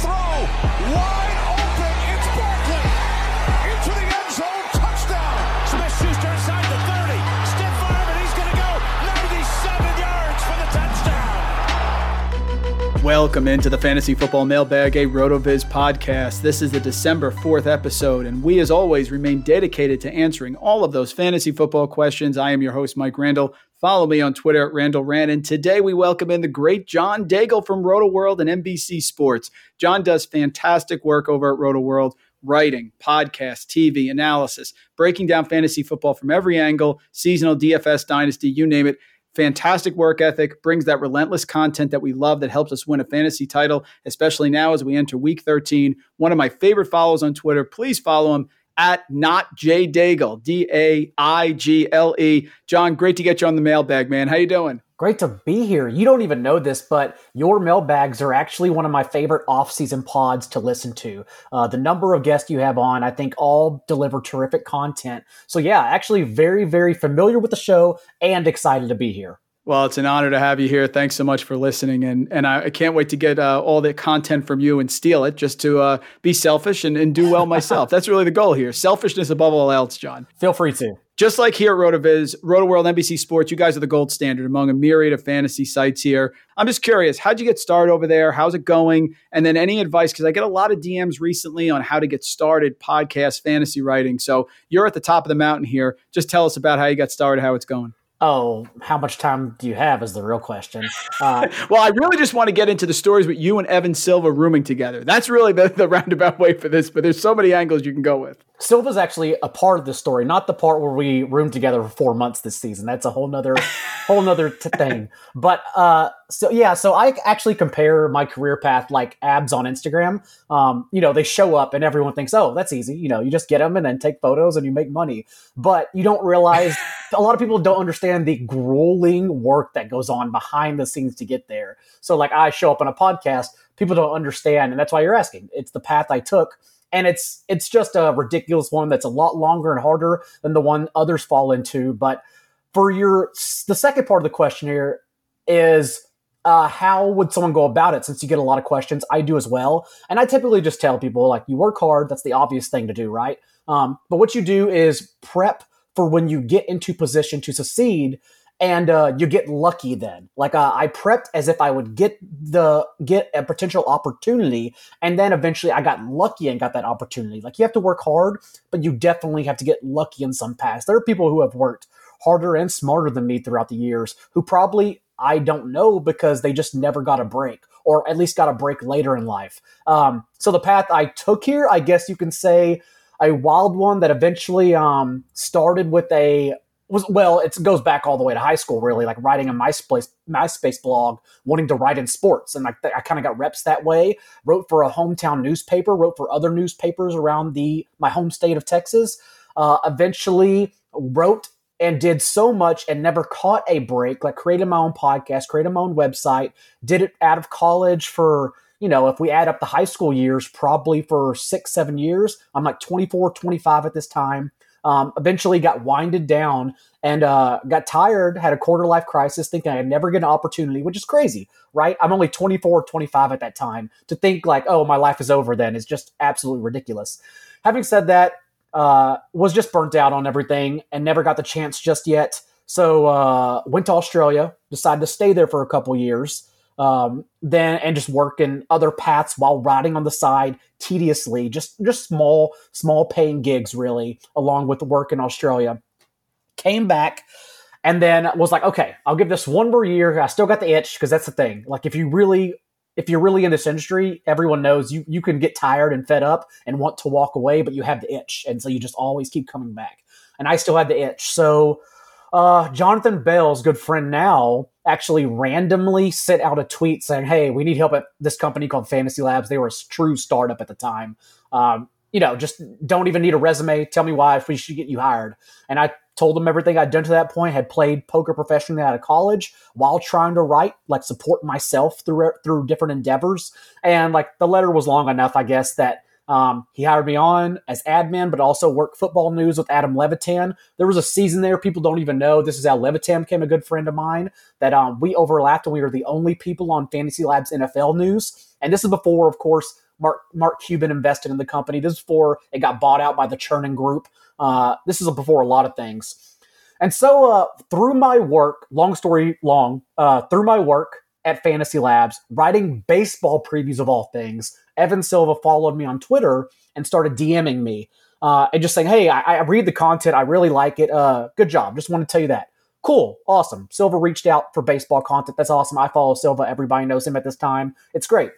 Throw. Wide open. It's Barkley. Into the end zone. Touchdown. Smith Schuster inside the 30. Stiff arm, and he's going to go 97 yards for the touchdown. Welcome into the Fantasy Football Mailbag, a RotoViz podcast. This is the December 4th episode, and we, as always, remain dedicated to answering all of those fantasy football questions. I am your host, Mike Randall. Follow me on Twitter at Randall Rand. And today we welcome in the great John Daigle from Rotoworld and NBC Sports. John does fantastic work over at Rotoworld, writing, podcast, TV, analysis, breaking down fantasy football from every angle, seasonal, DFS, dynasty, you name it. Fantastic work ethic, brings that relentless content that we love that helps us win a fantasy title, especially now as we enter week 13. One of my favorite follows on Twitter. Please follow him at not J Daigle, D A I G L E. John, great to get you on the mailbag, man. How you doing? Great to be here. You don't even know this, but your mailbags are actually one of my favorite off-season pods to listen to. Uh, the number of guests you have on, I think, all deliver terrific content. So yeah, actually, very, very familiar with the show and excited to be here. Well, it's an honor to have you here. Thanks so much for listening, and and I, I can't wait to get uh, all the content from you and steal it, just to uh, be selfish and, and do well myself. That's really the goal here. Selfishness above all else, John. Feel free to. Just like here at RotoViz, RotoWorld, NBC Sports, you guys are the gold standard among a myriad of fantasy sites here. I'm just curious, how'd you get started over there? How's it going? And then any advice, because I get a lot of DMs recently on how to get started podcast fantasy writing. So you're at the top of the mountain here. Just tell us about how you got started, how it's going. Oh, how much time do you have is the real question. Uh, well, I really just want to get into the stories with you and Evan Silva rooming together. That's really the, the roundabout way for this, but there's so many angles you can go with. Silva's actually a part of the story, not the part where we roomed together for four months this season. That's a whole nother, whole nother t- thing. But uh, so yeah, so I actually compare my career path like abs on Instagram. Um, you know, they show up and everyone thinks, oh, that's easy. You know, you just get them and then take photos and you make money. But you don't realize a lot of people don't understand the grueling work that goes on behind the scenes to get there. So like I show up on a podcast, people don't understand, and that's why you're asking. It's the path I took and it's it's just a ridiculous one that's a lot longer and harder than the one others fall into. But for your the second part of the question here is uh, how would someone go about it? Since you get a lot of questions, I do as well, and I typically just tell people like you work hard. That's the obvious thing to do, right? Um, but what you do is prep for when you get into position to succeed and uh, you get lucky then. Like uh, I prepped as if I would get the get a potential opportunity, and then eventually I got lucky and got that opportunity. Like you have to work hard, but you definitely have to get lucky in some paths. There are people who have worked harder and smarter than me throughout the years who probably I don't know because they just never got a break, or at least got a break later in life. Um, so the path I took here, I guess you can say. A wild one that eventually um, started with a was well, it goes back all the way to high school, really, like writing a MySpace MySpace blog, wanting to write in sports, and like I kind of got reps that way. Wrote for a hometown newspaper, wrote for other newspapers around the my home state of Texas. Uh, eventually, wrote and did so much and never caught a break. Like created my own podcast, created my own website, did it out of college for you know, if we add up the high school years, probably for six, seven years. I'm like 24, 25 at this time. Um, eventually got winded down and uh, got tired, had a quarter life crisis, thinking I'd never get an opportunity, which is crazy, right? I'm only 24, 25 at that time. To think like, oh, my life is over then is just absolutely ridiculous. Having said that, uh, was just burnt out on everything and never got the chance just yet. So uh, went to Australia, decided to stay there for a couple years um, then and just work in other paths while riding on the side tediously, just just small small paying gigs really, along with work in Australia. Came back and then was like, okay, I'll give this one more year. I still got the itch because that's the thing. Like if you really if you're really in this industry, everyone knows you you can get tired and fed up and want to walk away, but you have the itch, and so you just always keep coming back. And I still had the itch, so Uh, Jonathan Bales good friend now actually randomly sent out a tweet saying, "Hey, we need help at this company called Fantasy Labs. They were a true startup at the time. Um, you know, just don't even need a resume. Tell me why if we should get you hired." And I told them everything I'd done to that point. Had played poker professionally out of college while trying to write, like support myself through through different endeavors. And like the letter was long enough, I guess that um, he hired me on as admin, but also worked football news with Adam Levitan. There was a season there people don't even know. This is how Levitan became a good friend of mine. That um, we overlapped, and we were the only people on Fantasy Labs NFL news. And this is before, of course, Mark Mark Cuban invested in the company. This is before it got bought out by the Chernin Group. Uh, this is before a lot of things. And so, uh, through my work, long story long, uh, through my work at Fantasy Labs, writing baseball previews of all things, Evan Silva followed me on Twitter and started DMing me uh, and just saying, "Hey, I, I, read the content. I really like it. Uh, good job. Just want to tell you that. Cool, awesome." Silva reached out for baseball content. That's awesome. I follow Silva. Everybody knows him at this time. It's great.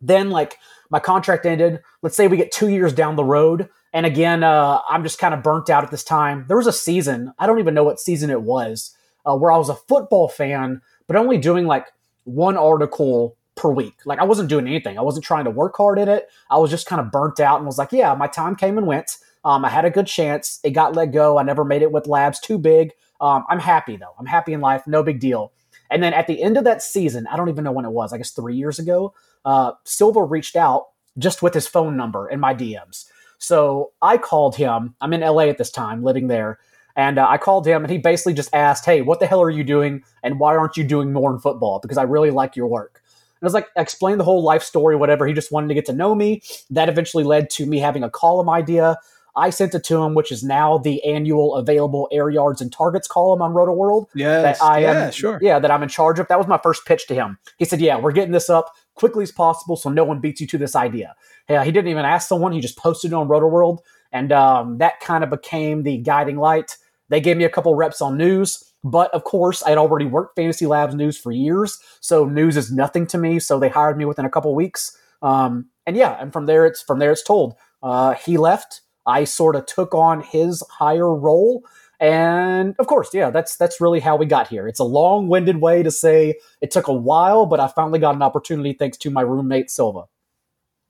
Then, like, my contract ended. Let's say we get two years down the road, and again, uh, I'm just kind of burnt out at this time. There was a season. I don't even know what season it was, uh, where I was a football fan, but only doing like one article per week. Like I wasn't doing anything. I wasn't trying to work hard at it. I was just kind of burnt out and was like, yeah, my time came and went. Um, I had a good chance. It got let go. I never made it with labs too big. Um, I'm happy though. I'm happy in life. No big deal. And then at the end of that season, I don't even know when it was. I guess three years ago, uh, Silva reached out just with his phone number in my DMs. So I called him. I'm in LA at this time, living there. And uh, I called him and he basically just asked, Hey, what the hell are you doing? And why aren't you doing more in football? Because I really like your work. And I was like, explain the whole life story, whatever. He just wanted to get to know me. That eventually led to me having a column idea. I sent it to him, which is now the annual available air yards and targets column on Roto World. Yeah, that I yeah, am, sure. Yeah, that I'm in charge of. That was my first pitch to him. He said, "Yeah, we're getting this up quickly as possible, so no one beats you to this idea." Yeah, he didn't even ask someone; he just posted it on Roto World, and um, that kind of became the guiding light. They gave me a couple reps on news. But of course, I had already worked Fantasy Labs news for years, so news is nothing to me. So they hired me within a couple weeks, um, and yeah, and from there it's from there it's told. Uh, he left. I sort of took on his higher role, and of course, yeah, that's that's really how we got here. It's a long-winded way to say it took a while, but I finally got an opportunity thanks to my roommate Silva.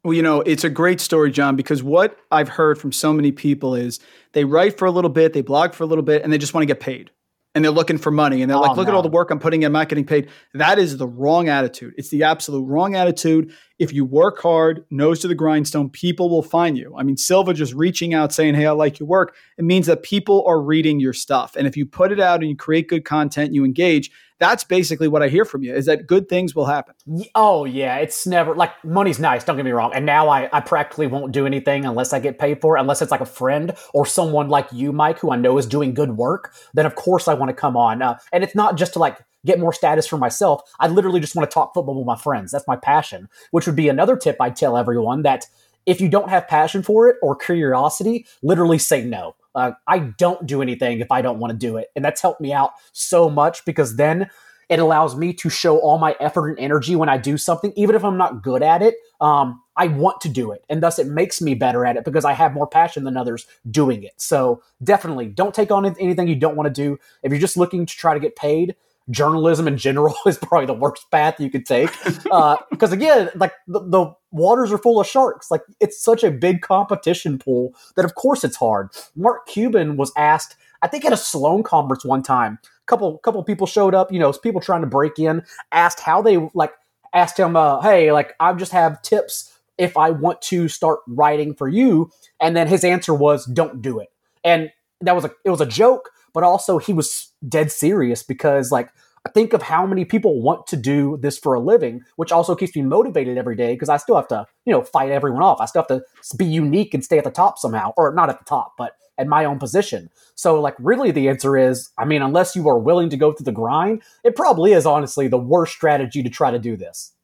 Well, you know, it's a great story, John, because what I've heard from so many people is they write for a little bit, they blog for a little bit, and they just want to get paid and they're looking for money and they're oh, like, look no. at all the work I'm putting in, I'm not getting paid. That is the wrong attitude. It's the absolute wrong attitude. If you work hard, nose to the grindstone, people will find you. I mean, Silva just reaching out saying, Hey, I like your work. It means that people are reading your stuff. And if you put it out and you create good content, you engage, that's basically what I hear from you is that good things will happen. Oh yeah, it's never like money's nice. Don't get me wrong. And now I, I practically won't do anything unless I get paid for it, unless it's like a friend or someone like you, Mike, who I know is doing good work. Then of course I want to come on. Uh, and it's not just to like get more status for myself. I literally just want to talk football with my friends. That's my passion. Which would be another tip I'd tell everyone that if you don't have passion for it or curiosity, literally say no. Uh, I don't do anything if I don't want to do it. And that's helped me out so much because then it allows me to show all my effort and energy when I do something, even if I'm not good at it. Um, I want to do it. And thus it makes me better at it because I have more passion than others doing it. So definitely don't take on anything you don't want to do. If you're just looking to try to get paid, journalism in general is probably the worst path you could take. Uh, because again, like the, the, waters are full of sharks. Like it's such a big competition pool that of course it's hard. Mark Cuban was asked, I think at a Sloan conference one time, a couple couple people showed up, you know, people trying to break in, asked how they like asked him, uh, hey, like I just have tips if I want to start writing for you. And then his answer was, don't do it. And that was a it was a joke, but also he was dead serious because like I think of how many people want to do this for a living, which also keeps me motivated every day because I still have to, you know, fight everyone off. I still have to be unique and stay at the top somehow, or not at the top, but at my own position. So, like, really, the answer is I mean, unless you are willing to go through the grind, it probably is honestly the worst strategy to try to do this.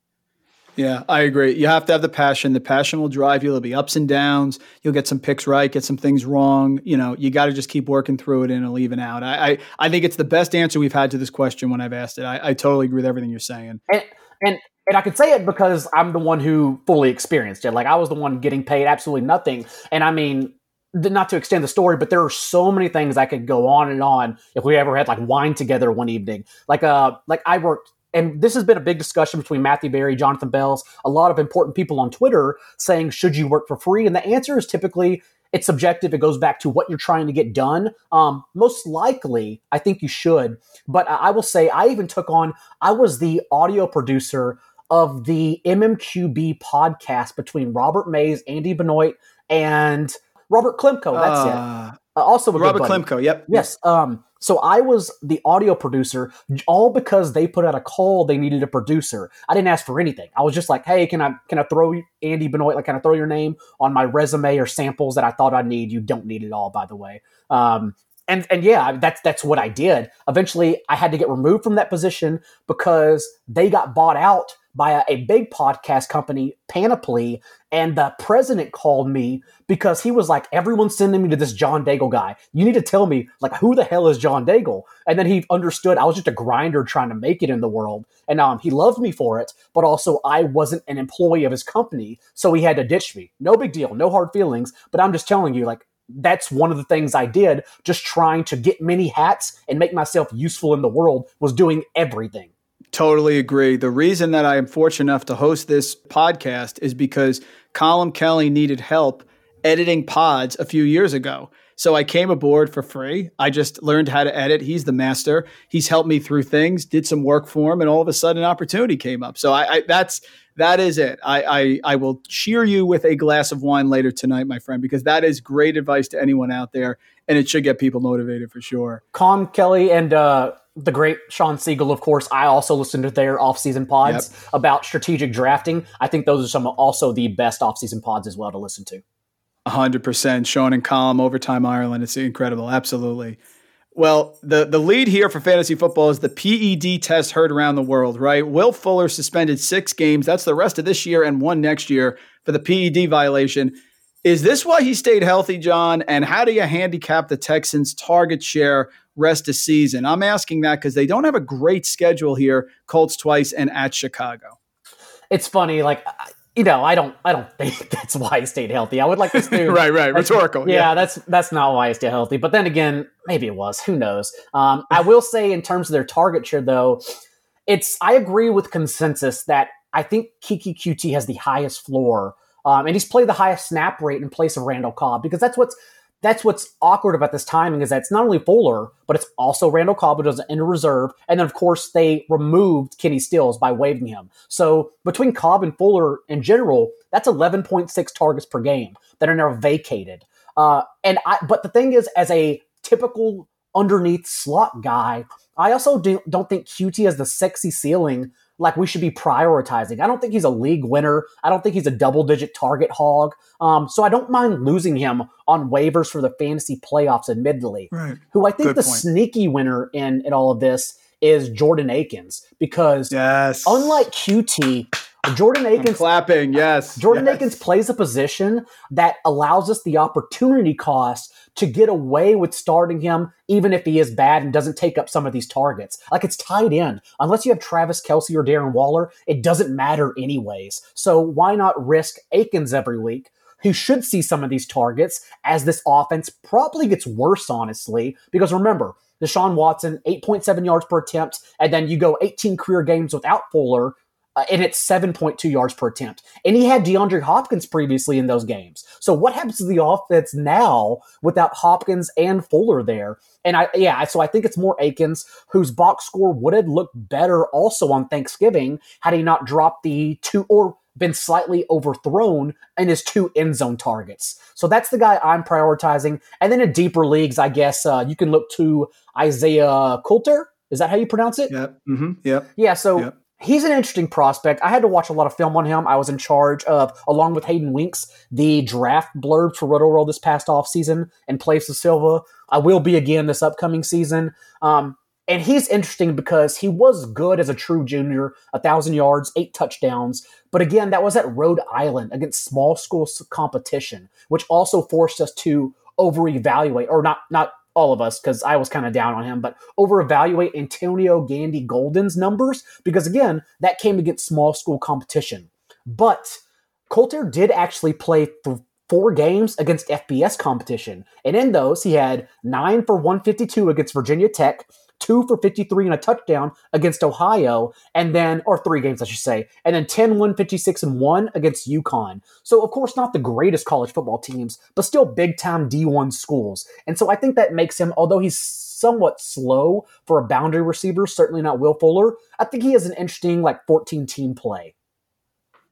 Yeah, I agree. You have to have the passion. The passion will drive you. There'll be ups and downs. You'll get some picks right, get some things wrong. You know, you got to just keep working through it and it'll even out. I, I, I think it's the best answer we've had to this question when I've asked it. I, I totally agree with everything you're saying. And, and and I can say it because I'm the one who fully experienced it. Like I was the one getting paid absolutely nothing. And I mean, not to extend the story, but there are so many things I could go on and on if we ever had like wine together one evening. Like uh like I worked and this has been a big discussion between Matthew Berry, Jonathan Bales, a lot of important people on Twitter saying, should you work for free? And the answer is typically it's subjective. It goes back to what you're trying to get done. Um, most likely, I think you should. But I will say, I even took on, I was the audio producer of the MMQB podcast between Robert Mays, Andy Benoit, and Robert Klemko. That's uh, it. Uh, also, Robert Klemko. Yep. Yes. Um, so I was the audio producer, all because they put out a call they needed a producer. I didn't ask for anything. I was just like, hey, can I can I throw Andy Benoit like can I throw your name on my resume or samples that I thought I'd need? You don't need it all, by the way. Um, and and yeah, that's that's what I did. Eventually, I had to get removed from that position because they got bought out by a, big podcast company, Panoply, and the president called me because he was like, "Everyone's sending me to this John Daigle guy. You need to tell me like who the hell is John Daigle?" And then he understood I was just a grinder trying to make it in the world, and um, he loved me for it, but also I wasn't an employee of his company, so he had to ditch me. No big deal, no hard feelings. But I'm just telling you, like that's one of the things I did, just trying to get many hats and make myself useful in the world was doing everything. Totally agree. The reason that I am fortunate enough to host this podcast is because Colm Kelly needed help editing pods a few years ago. So I came aboard for free. I just learned how to edit. He's the master. He's helped me through things, did some work for him, and all of a sudden an opportunity came up. So I, I that's that is it. I, I I will cheer you with a glass of wine later tonight, my friend, because that is great advice to anyone out there, and it should get people motivated for sure. Colm Kelly and uh, the great Sean Siegel, of course, I also listen to their off-season pods yep. about strategic drafting. I think those are some also the best off-season pods as well to listen to. 100%. Sean and Colm, Overtime Ireland. It's incredible. Absolutely. Well, the, the lead here for fantasy football is the PED test heard around the world, right? Will Fuller suspended six games. That's the rest of this year and one next year for the PED violation. Is this why he stayed healthy, John? And how do you handicap the Texans' target share rest of season? I'm asking that because they don't have a great schedule here. Colts twice and at Chicago. It's funny, like you know, I don't, I don't think that's why he stayed healthy. I would like to assume, right, right, rhetorical. Yeah, yeah, that's that's not why he stayed healthy. But then again, maybe it was. Who knows? Um, I will say, in terms of their target share, though, it's I agree with consensus that I think Keke Coutee has the highest floor, um, and he's played the highest snap rate in place of Randall Cobb because that's what's that's what's awkward about this timing is that it's not only Fuller, but it's also Randall Cobb who does in enter reserve. And then, of course, they removed Kenny Stills by waiving him. So between Cobb and Fuller in general, that's 11.6 targets per game that are now vacated. Uh, and I, but the thing is, as a typical underneath slot guy, I also do, don't think Coutee has the sexy ceiling like we should be prioritizing. I don't think he's a league winner. I don't think he's a double digit target hog. Um, so I don't mind losing him on waivers for the fantasy playoffs, admittedly. Right. Who I think Good the point. sneaky winner in, in all of this is Jordan Akins because yes. unlike Coutee, Jordan Akins I'm clapping, yes. Jordan yes. Akins plays a position that allows us the opportunity cost to get away with starting him, even if he is bad and doesn't take up some of these targets. Like it's tied in. Unless you have Travis Kelce or Darren Waller, it doesn't matter anyways. So why not risk Akins every week? Who should see some of these targets as this offense probably gets worse, honestly. Because remember, Deshaun Watson, 8.7 yards per attempt, and then you go 18 career games without Fuller, uh, and it's 7.2 yards per attempt. And he had DeAndre Hopkins previously in those games. So what happens to the offense now without Hopkins and Fuller there? And I, yeah, so I think it's more Akins, whose box score would have looked better also on Thanksgiving had he not dropped the two or been slightly overthrown in his two end zone targets. So that's the guy I'm prioritizing. And then in deeper leagues, I guess uh, you can look to Isaiah Coulter. Is that how you pronounce it? Yep. Mm-hmm. Yep. Yeah. So yep he's an interesting prospect. I had to watch a lot of film on him. I was in charge of, along with Hayden Winks, the draft blurb for Roto World this past offseason in place of Silva. I will be again this upcoming season. Um, and he's interesting because he was good as a true junior, a thousand yards, eight touchdowns. But again, that was at Rhode Island against small school competition, which also forced us to over evaluate, or not not all of us because I was kind of down on him, but over evaluate Antonio Gandy Golden's numbers because again, that came against small school competition. But Coulter did actually play th- four games against FBS competition. And in those, he had nine for 152 against Virginia Tech, two for 53 and a touchdown against Ohio, and then, or three games, I should say, and then 10, 156 and one against UConn. So, of course, not the greatest college football teams, but still big time D1 schools. And so I think that makes him, although he's somewhat slow for a boundary receiver, certainly not Will Fuller, I think he has an interesting, like, 14 team play.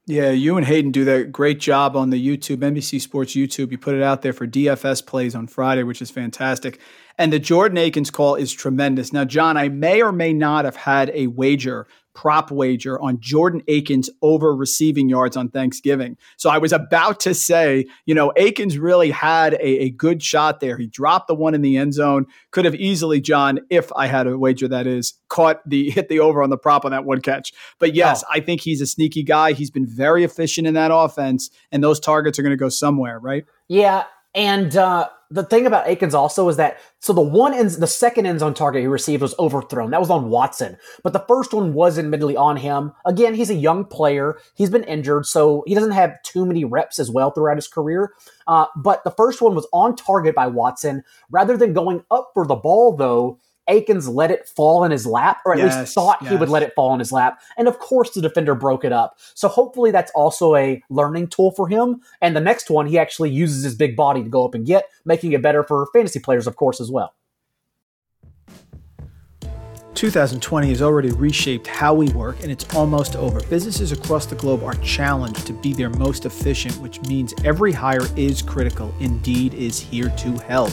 Yeah, you and Hayden do that great job on the YouTube, NBC Sports YouTube. You put it out there for DFS plays on Friday, which is fantastic. And the Jordan Akins call is tremendous. Now, John, I may or may not have had a wager prop wager on Jordan Akins over receiving yards on Thanksgiving. So I was about to say, you know, Akins really had a, a, good shot there. He dropped the one in the end zone. Could have easily, John, if I had a wager that is, caught the hit the over on the prop on that one catch. But yes, oh. I think he's a sneaky guy. He's been very efficient in that offense, and those targets are going to go somewhere, right? Yeah. And uh the thing about Akins also is that so the one ends the second end zone target he received was overthrown. That was on Watson, but the first one was admittedly on him. Again, he's a young player. He's been injured, so he doesn't have too many reps as well throughout his career. Uh, but the first one was on target by Watson. Rather than going up for the ball, though, Akins let it fall in his lap, or at yes, least thought yes. he would let it fall in his lap. And of course, the defender broke it up. So hopefully, that's also a learning tool for him. And the next one, he actually uses his big body to go up and get, making it better for fantasy players, of course, as well. 2020 has already reshaped how we work and it's almost over. Businesses across the globe are challenged to be their most efficient, which means every hire is critical. Indeed is here to help.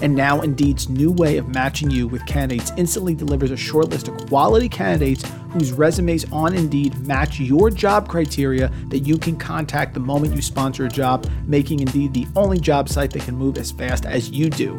And now Indeed's new way of matching you with candidates instantly delivers a short list of quality candidates whose resumes on Indeed match your job criteria that you can contact the moment you sponsor a job, making Indeed the only job site that can move as fast as you do.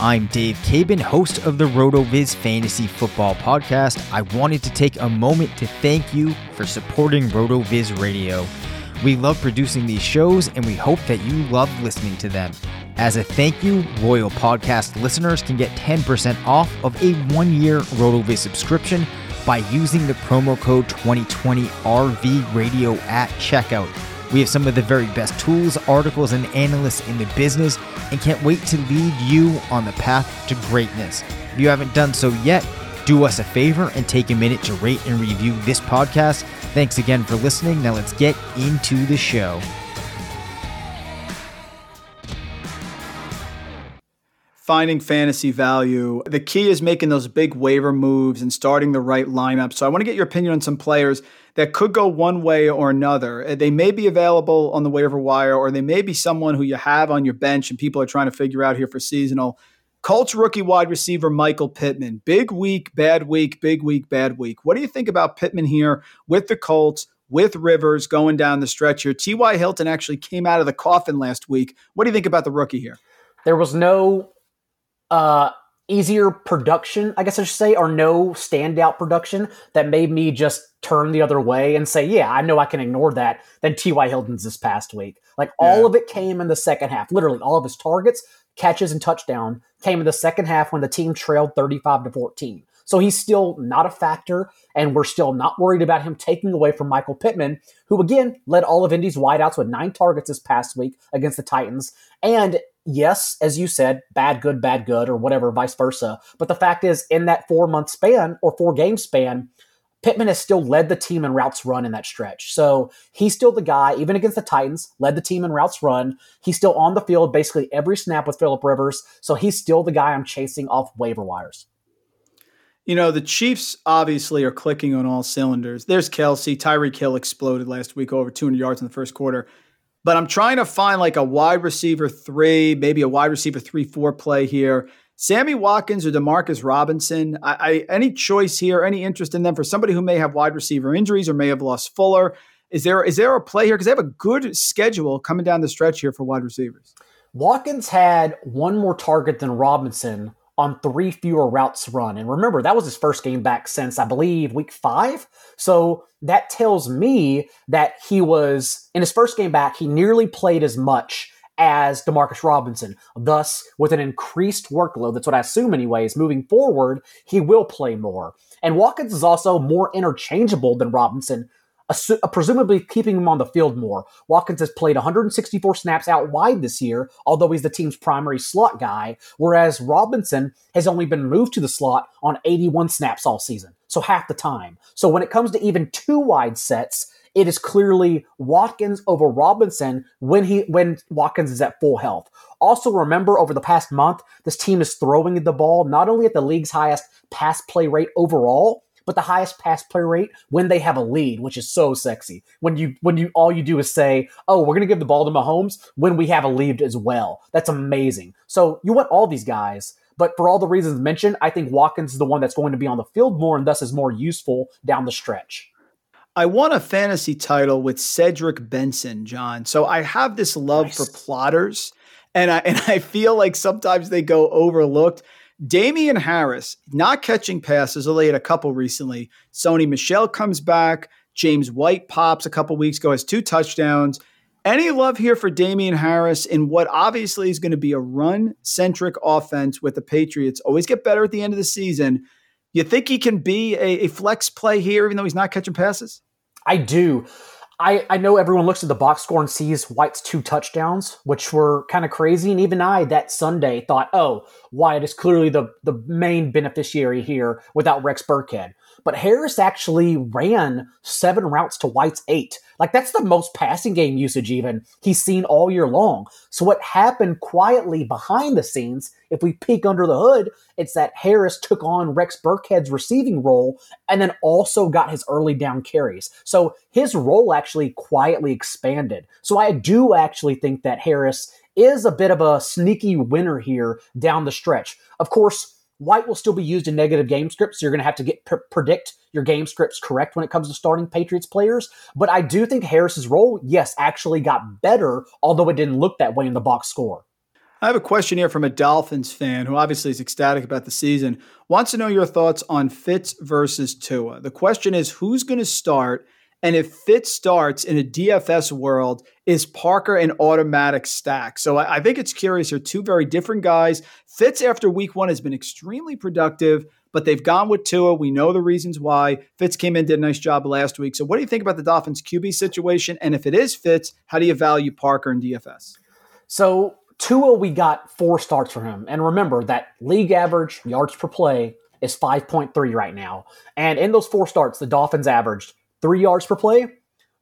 I'm Dave Caban, host of the RotoViz Fantasy Football Podcast. I wanted to take a moment to thank you for supporting RotoViz Radio. We love producing these shows and we hope that you love listening to them. As a thank you, Royal Podcast listeners can get 10% off of a one year RotoViz subscription by using the promo code 2020RV Radio at checkout. We have some of the very best tools, articles, and analysts in the business and can't wait to lead you on the path to greatness. If you haven't done so yet, do us a favor and take a minute to rate and review this podcast. Thanks again for listening. Now let's get into the show. Finding fantasy value. The key is making those big waiver moves and starting the right lineup. So I want to get your opinion on some players that could go one way or another. Uh, they may be available on the waiver wire, or they may be someone who you have on your bench and people are trying to figure out here for seasonal. Colts rookie wide receiver Michael Pittman. Big week, bad week, big week, bad week. What do you think about Pittman here with the Colts, with Rivers going down the stretch here? T.Y. Hilton actually came out of the coffin last week. What do you think about the rookie here? There was no uh, easier production, I guess I should say, or no standout production that made me just turn the other way and say, yeah, I know I can ignore that than T.Y. Hilton's this past week. Like yeah. all of it came in the second half. Literally, all of his targets, catches, and touchdown came in the second half when the team trailed 35 to 14. So he's still not a factor, and we're still not worried about him taking away from Michael Pittman, who again led all of Indy's wideouts with nine targets this past week against the Titans. And yes, as you said, bad, good, bad, good, or whatever, vice versa. But the fact is, in that four month span or four game span, Pittman has still led the team in routes run in that stretch. So he's still the guy, even against the Titans, led the team in routes run. He's still on the field basically every snap with Philip Rivers. So he's still the guy I'm chasing off waiver wires. You know, the Chiefs obviously are clicking on all cylinders. There's Kelce. Tyreek Hill exploded last week, over 200 yards in the first quarter. But I'm trying to find like a wide receiver three, maybe a wide receiver three, four play here. Sammy Watkins or Demarcus Robinson. I, I, any choice here, any interest in them for somebody who may have wide receiver injuries or may have lost Fuller? Is there is there a play here because they have a good schedule coming down the stretch here for wide receivers? Watkins had one more target than Robinson on three fewer routes run. And remember, that was his first game back since I believe week five. So that tells me that he was in his first game back, he nearly played as much as Demarcus Robinson. Thus, with an increased workload, that's what I assume, anyways, moving forward, he will play more. And Watkins is also more interchangeable than Robinson, uh, presumably keeping him on the field more. Watkins has played 164 snaps out wide this year, although he's the team's primary slot guy, whereas Robinson has only been moved to the slot on 81 snaps all season, so half the time. So when it comes to even two wide sets, it is clearly Watkins over Robinson when he when Watkins is at full health. Also remember over the past month, this team is throwing the ball not only at the league's highest pass play rate overall, but the highest pass play rate when they have a lead, which is so sexy. When you when you all you do is say, "Oh, we're going to give the ball to Mahomes" when we have a lead as well. That's amazing. So you want all these guys, but for all the reasons mentioned, I think Watkins is the one that's going to be on the field more and thus is more useful down the stretch. I won a fantasy title with Cedric Benson, John. So I have this love nice. for plotters, and I and I feel like sometimes they go overlooked. Damien Harris not catching passes, he had a couple recently. Sony Michel comes back. James White pops a couple weeks ago, has two touchdowns. Any love here for Damien Harris in what obviously is going to be a run centric offense with the Patriots? Always get better at the end of the season. You think he can be a, a flex play here, even though he's not catching passes? I do. I, I know everyone looks at the box score and sees White's two touchdowns, which were kind of crazy. And even I that Sunday thought, oh, White is clearly the, the main beneficiary here without Rex Burkhead. But Harris actually ran seven routes to White's eight. Like that's the most passing game usage even he's seen all year long. So what happened quietly behind the scenes, if we peek under the hood, it's that Harris took on Rex Burkhead's receiving role and then also got his early down carries. So his role actually quietly expanded. So I do actually think that Harris is a bit of a sneaky winner here down the stretch. Of course, White will still be used in negative game scripts. So you're going to have to get pr- predict your game scripts correct when it comes to starting Patriots players. But I do think Harris's role, yes, actually got better, although it didn't look that way in the box score. I have a question here from a Dolphins fan who obviously is ecstatic about the season. Wants to know your thoughts on Fitz versus Tua. The question is who's going to start and if Fitz starts in a DFS world, is Parker an automatic stack? So I, I think it's curious. They're two very different guys. Fitz after week one has been extremely productive, but they've gone with Tua. We know the reasons why. Fitz came in, did a nice job last week. So what do you think about the Dolphins QB situation? And if it is Fitz, how do you value Parker in DFS? So Tua, we got four starts for him. And remember that league average yards per play is 5.3 right now. And in those four starts, the Dolphins averaged three yards per play,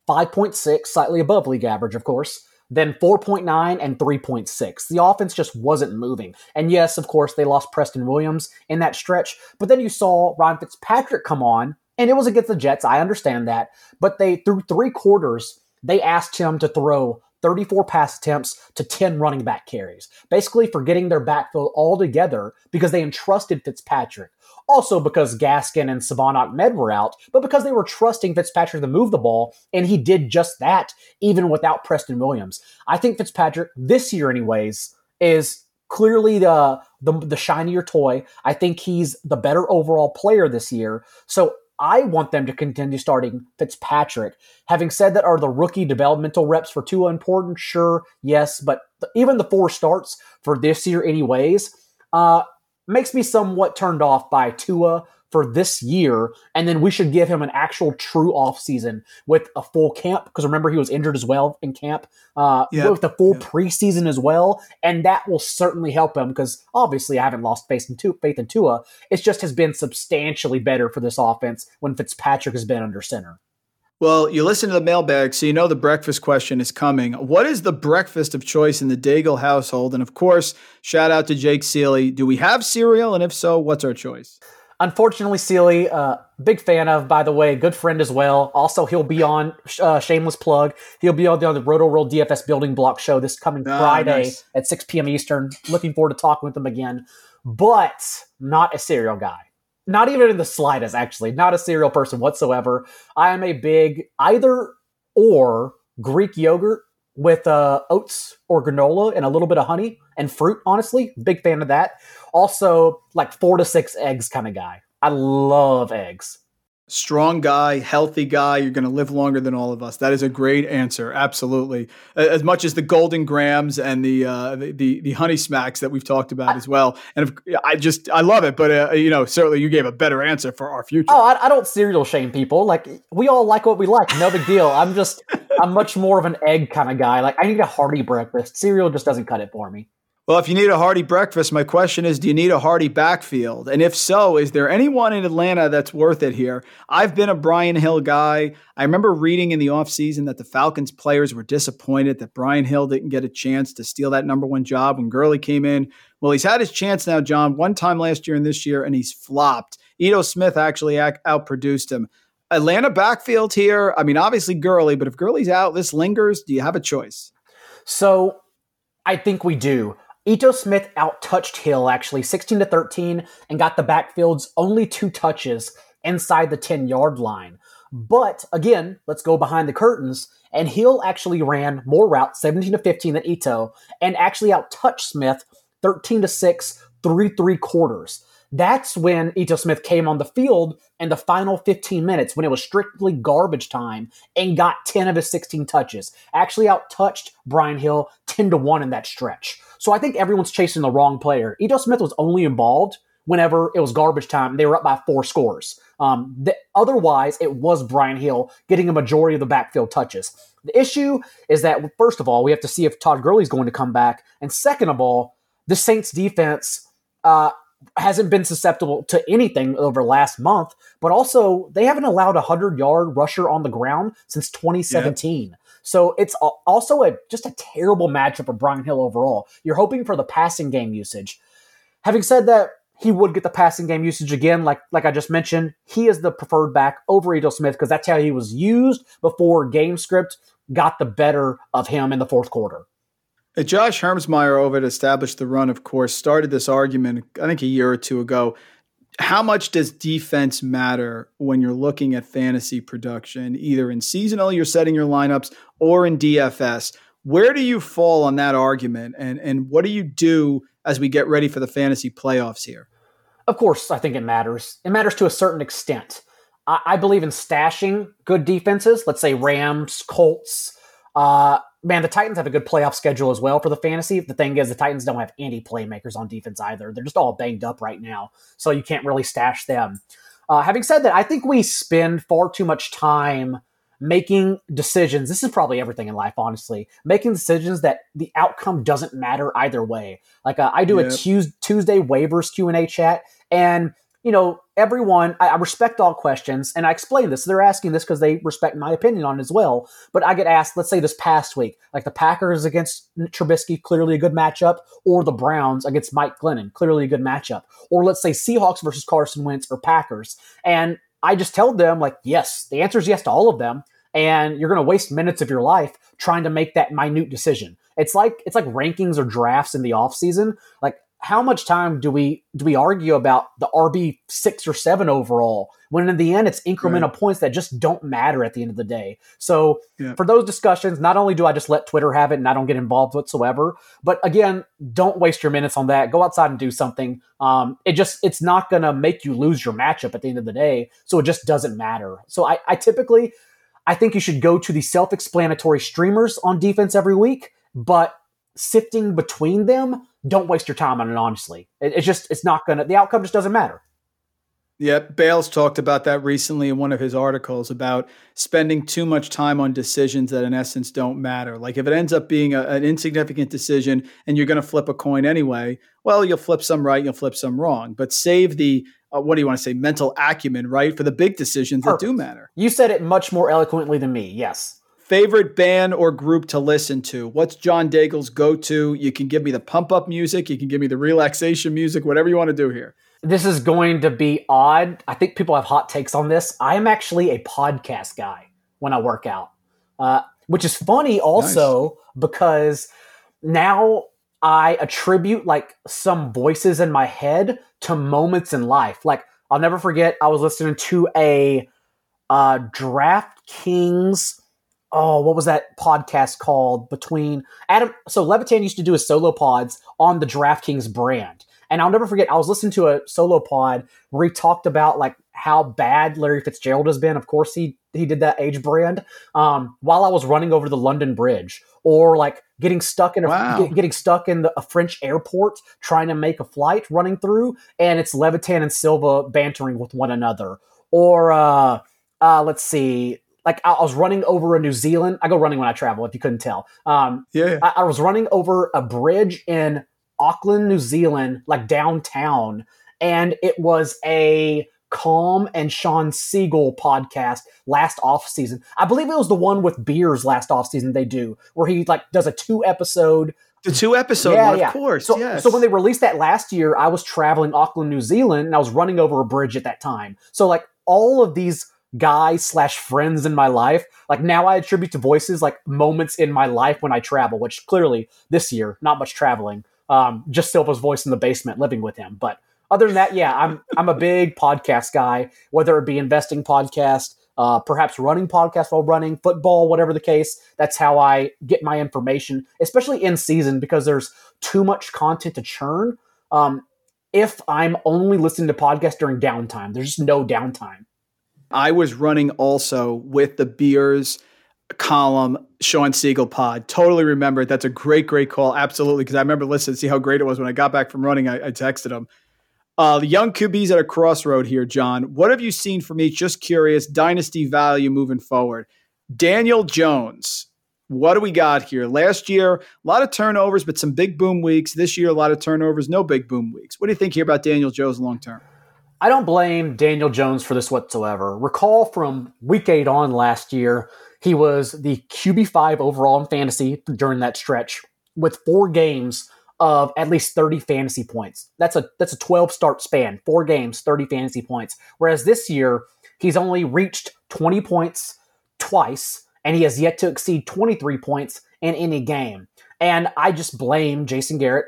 5.6, slightly above league average, of course, then 4.9 and 3.6. The offense just wasn't moving. And yes, of course, they lost Preston Williams in that stretch, but then you saw Ryan Fitzpatrick come on, and it was against the Jets. I understand that. But they, through three quarters, they asked him to throw 34 pass attempts to 10 running back carries, basically forgetting their backfield altogether because they entrusted Fitzpatrick. Also because Gaskin and Salvon Ahmed were out, but because they were trusting Fitzpatrick to move the ball, and he did just that even without Preston Williams. I think Fitzpatrick, this year anyways, is clearly the, the the shinier toy. I think he's the better overall player this year. So I want them to continue starting Fitzpatrick. Having said that, are the rookie developmental reps for Tua important? Sure, yes, but even the four starts for this year, anyways, uh, makes me somewhat turned off by Tua for this year, and then we should give him an actual true off season with a full camp. Because remember, he was injured as well in camp, uh, yep. with a full yep. preseason as well, and that will certainly help him. Because obviously, I haven't lost faith in, Tua, faith in Tua. It just has been substantially better for this offense when Fitzpatrick has been under center. Well, you listen to the mailbag, so you know the breakfast question is coming. What is the breakfast of choice in the Daigle household? And of course, shout out to Jake Seely. Do we have cereal? And if so, what's our choice? Unfortunately, Sealy, uh, big fan of, by the way, good friend as well. Also, he'll be on, uh, shameless plug, he'll be on the, on the Roto World DFS Building Block show this coming Ah, Friday nice. at 6 p.m. Eastern. Looking forward to talking with him again. But not a cereal guy. Not even in the slightest, actually. Not a cereal person whatsoever. I am a big either or Greek yogurt with uh, oats or granola and a little bit of honey and fruit, honestly. Big fan of that. Also, like four to six eggs kind of guy. I love eggs. Strong guy, healthy guy. You're going to live longer than all of us. That is a great answer. Absolutely. As much as the Golden Grahams and the uh, the, the Honey Smacks that we've talked about as well. And if, I just I love it, but uh, you know certainly you gave a better answer for our future. Oh, I, I don't cereal shame people. Like we all like what we like. No big deal. I'm just I'm much more of an egg kind of guy. Like I need a hearty breakfast. Cereal just doesn't cut it for me. Well, if you need a hearty breakfast, my question is do you need a hearty backfield? And if so, is there anyone in Atlanta that's worth it here? I've been a Brian Hill guy. I remember reading in the offseason that the Falcons players were disappointed that Brian Hill didn't get a chance to steal that number one job when Gurley came in. Well, he's had his chance now, John, one time last year and this year, and he's flopped. Ito Smith actually outproduced him. Atlanta backfield here. I mean, obviously Gurley, but if Gurley's out, this lingers. Do you have a choice? So I think we do. Ito Smith outtouched Hill actually 16 to 13 and got the backfield's only two touches inside the 10 yard line. But again, let's go behind the curtains. And Hill actually ran more routes, 17 to 15 than Ito, and actually outtouched Smith 13 to 6 through three quarters. That's when Ito Smith came on the field in the final 15 minutes when it was strictly garbage time and got 10 of his 16 touches. Actually outtouched Brian Hill 10 to 1 in that stretch. So I think everyone's chasing the wrong player. Ito Smith was only involved whenever it was garbage time they were up by four scores. Um, the, otherwise, it was Brian Hill getting a majority of the backfield touches. The issue is that, first of all, we have to see if Todd Gurley's going to come back. And second of all, the Saints defense uh, hasn't been susceptible to anything over last month, but also they haven't allowed a 100 yard rusher on the ground since 2017. So it's also a just a terrible matchup for Brian Hill overall. You're hoping for the passing game usage. Having said that, he would get the passing game usage again, like like I just mentioned. He is the preferred back over Ito Smith because that's how he was used before game script got the better of him in the fourth quarter. Josh Hermsmeyer over at Established the Run, of course, started this argument, I think a year or two ago. How much does defense matter when you're looking at fantasy production, either in seasonal, you're setting your lineups, or in DFS? Where do you fall on that argument? And, and what do you do as we get ready for the fantasy playoffs here? Of course, I think it matters. It matters to a certain extent. I, I believe in stashing good defenses. Let's say Rams, Colts. Uh, man, the Titans have a good playoff schedule as well for the fantasy. The thing is, the Titans don't have any playmakers on defense either. They're just all banged up right now, so you can't really stash them. Uh, having said that, I think we spend far too much time making decisions. This is probably everything in life, honestly. Making decisions that the outcome doesn't matter either way. Like uh, I do Yep. a Tues- Tuesday waivers Q and A chat, and you know everyone. I, I respect all questions, and I explain this. They're asking this because they respect my opinion on it as well. But I get asked, let's say this past week, like the Packers against Trubisky, clearly a good matchup, or the Browns against Mike Glennon, clearly a good matchup, or let's say Seahawks versus Carson Wentz or Packers, and I just tell them like, yes, the answer is yes to all of them, and you're going to waste minutes of your life trying to make that minute decision. It's like it's like rankings or drafts in the off season. Like, how much time do we do we argue about the RB six or seven overall when in the end it's incremental Right. points that just don't matter at the end of the day? So Yeah. for those discussions, not only do I just let Twitter have it and I don't get involved whatsoever, but again, don't waste your minutes on that. Go outside and do something. Um, it just it's not gonna make you lose your matchup at the end of the day, so it just doesn't matter. So I, I typically I think you should go to the self-explanatory streamers on defense every week, but sifting between them, don't waste your time on it. Honestly, it, it's just it's not gonna. The outcome just doesn't matter. Yep, Bales talked about that recently in one of his articles about spending too much time on decisions that in essence don't matter. Like if it ends up being a, an insignificant decision and you're going to flip a coin anyway, well, you'll flip some right, you'll flip some wrong, but save the uh, what do you want to say mental acumen, right, for the big decisions that do matter. You said it much more eloquently than me. Yes. Favorite band or group to listen to? What's John Daigle's go to? You can give me the pump up music, you can give me the relaxation music, whatever you want to do here. This is going to be odd. I think people have hot takes on this. I am actually a podcast guy when I work out, uh, which is funny also nice. because now I attribute like some voices in my head to moments in life. Like I'll never forget, I was listening to a uh, DraftKings. Oh, what was that podcast called? Between Adam, so Levitan used to do his solo pods on the DraftKings brand, and I'll never forget. I was listening to a solo pod where he talked about like how bad Larry Fitzgerald has been. Of course, he he did that age brand um, while I was running over the London Bridge, or like getting stuck in a wow. get, getting stuck in the, a French airport trying to make a flight running through, and it's Levitan and Silva bantering with one another, or uh, uh, let's see. Like I, was running over a New Zealand. I go running when I travel. If you couldn't tell, um, yeah, I, I was running over a bridge in Auckland, New Zealand, like downtown, and it was a Calm and Sean Siegel podcast last off season. I believe it was the one with beers last off season they do, where he like does a two episode. The two episode yeah, one, yeah. of course. So, yes. so when they released that last year, I was traveling Auckland, New Zealand, and I was running over a bridge at that time. So like all of these guys slash friends in my life, like now I attribute to voices like moments in my life when I travel, which clearly this year, not much traveling. Um, just Silva's voice in the basement living with him. But other than that, yeah, I'm I'm a big podcast guy, whether it be investing podcast, uh, perhaps running podcast while running football, whatever the case. That's how I get my information, especially in season because there's too much content to churn. Um, if I'm only listening to podcasts during downtime, there's just no downtime. I was running also with the beers column Sean Siegel pod. Totally remember it. That's a great, great call. Absolutely. Because I remember listening, see how great it was when I got back from running. I, I texted him. Uh, the young QBs at a crossroad here, John. What have you seen from each? Just curious, dynasty value moving forward. Daniel Jones, what do we got here? Last year, a lot of turnovers, but some big boom weeks. This year, a lot of turnovers, no big boom weeks. What do you think here about Daniel Jones long term? I don't blame Daniel Jones for this whatsoever. Recall from week eight on last year, he was the QB5 overall in fantasy during that stretch with four games of at least 30 fantasy points. That's a that's a 12 start span, four games, 30 fantasy points. Whereas this year, he's only reached 20 points twice, and he has yet to exceed 23 points in any game. And I just blame Jason Garrett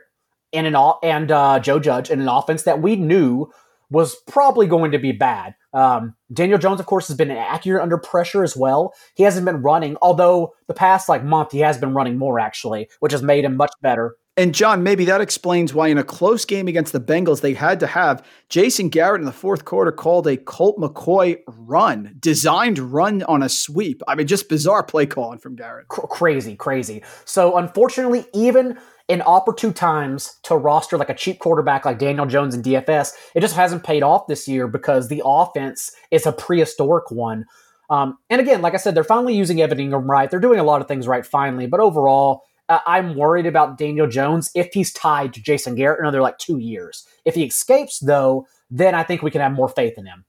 and an and uh, Joe Judge in an offense that we knew was probably going to be bad. Um, Daniel Jones, of course, has been accurate under pressure as well. He hasn't been running, although the past like month he has been running more actually, which has made him much better. And John, maybe that explains why in a close game against the Bengals, they had to have Jason Garrett in the fourth quarter called a Colt McCoy run, designed run on a sweep. I mean, just bizarre play calling from Garrett. C- crazy, crazy. So unfortunately, even in opportune times to roster like a cheap quarterback like Daniel Jones and DFS, it just hasn't paid off this year because the offense is a prehistoric one. Um, and again, like I said, they're finally using Evan Engram right. They're doing a lot of things right finally, but overall, uh, I'm worried about Daniel Jones if he's tied to Jason Garrett another like two years. If he escapes, though, then I think we can have more faith in him.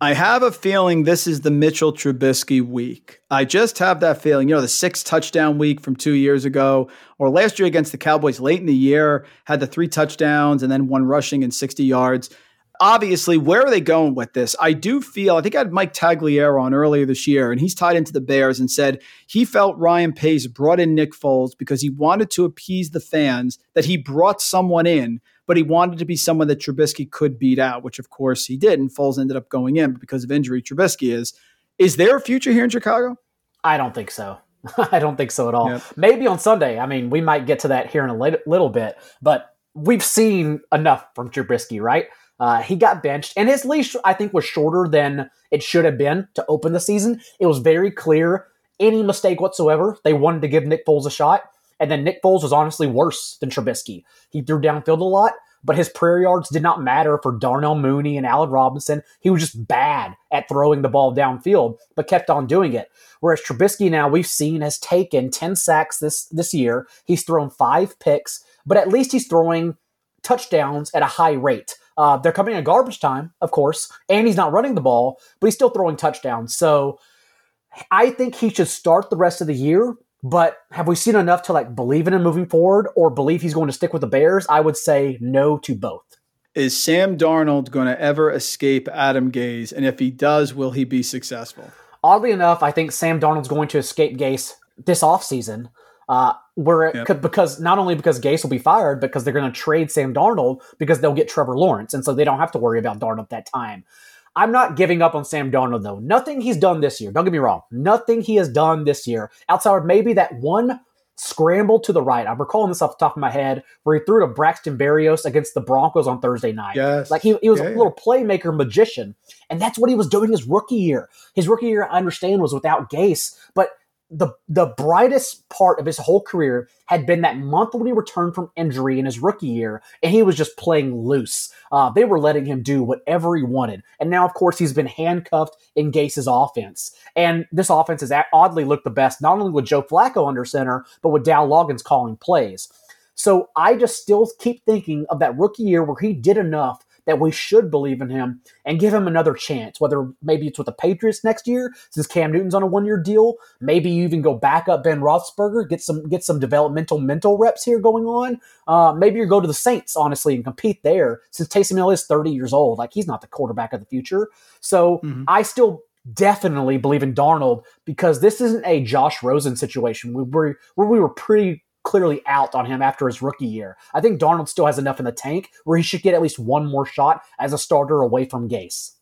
I have a feeling this is the Mitchell Trubisky week. I just have that feeling. You know, the six touchdown week from two years ago, or last year against the Cowboys late in the year, had the three touchdowns and then one rushing and 60 yards obviously, where are they going with this? I do feel, I think I had Mike Tagliere on earlier this year, and he's tied into the Bears and said he felt Ryan Pace brought in Nick Foles because he wanted to appease the fans that he brought someone in, but he wanted to be someone that Trubisky could beat out, which of course he did, and Foles ended up going in because of injury. Trubisky is. Is there a future here in Chicago? I don't think so. I don't think so at all. Yep. Maybe on Sunday. I mean, we might get to that here in a little bit, but we've seen enough from Trubisky, right? Uh, he got benched, and his leash, I think, was shorter than it should have been to open the season. It was very clear any mistake whatsoever, they wanted to give Nick Foles a shot. And then Nick Foles was honestly worse than Trubisky. He threw downfield a lot, but his prayer yards did not matter for Darnell Mooney and Allen Robinson. He was just bad at throwing the ball downfield, but kept on doing it. Whereas Trubisky now we've seen has taken 10 sacks this this year. He's thrown five picks, but at least he's throwing touchdowns at a high rate. Uh, they're coming in garbage time, of course, and he's not running the ball, but he's still throwing touchdowns. So I think he should start the rest of the year. But have we seen enough to like believe in him moving forward or believe he's going to stick with the Bears? I would say no to both. is Sam Darnold going to ever escape Adam Gase? And if he does, will he be successful? Oddly enough, I think Sam Darnold's going to escape Gase this offseason. Uh, where it Yep. could because not only because Gase will be fired, because they're going to trade Sam Darnold because they'll get Trevor Lawrence, and so they don't have to worry about Darnold at that time. I'm not giving up on Sam Darnold though. Nothing he's done this year. Don't get me wrong. Nothing he has done this year outside of maybe that one scramble to the right. I'm recalling this off the top of my head where he threw to Braxton Berrios against the Broncos on Thursday night. Yes. Like he, he was Yeah, a little playmaker magician, and that's what he was doing his rookie year. His rookie year, I understand, was without Gase, but the the brightest part of his whole career had been that month when he returned from injury in his rookie year, and he was just playing loose. Uh, they were letting him do whatever he wanted, and now, of course, he's been handcuffed in Gase's offense. And this offense has oddly looked the best, not only with Joe Flacco under center, but with Dowell Loggains calling plays. So I just still keep thinking of that rookie year where he did enough that we should believe in him and give him another chance. Whether maybe it's with the Patriots next year, since Cam Newton's on a one-year deal. Maybe you even go back up Ben Roethlisberger, get some get some developmental mental reps here going on. Uh, maybe you go to the Saints honestly and compete there, since Taysom Hill is 30 years old. Like he's not the quarterback of the future. So Mhm. I still definitely believe in Darnold because this isn't a Josh Rosen situation where we, where we were pretty clearly out on him after his rookie year. I think Darnold still has enough in the tank where he should get at least one more shot as a starter away from Gase.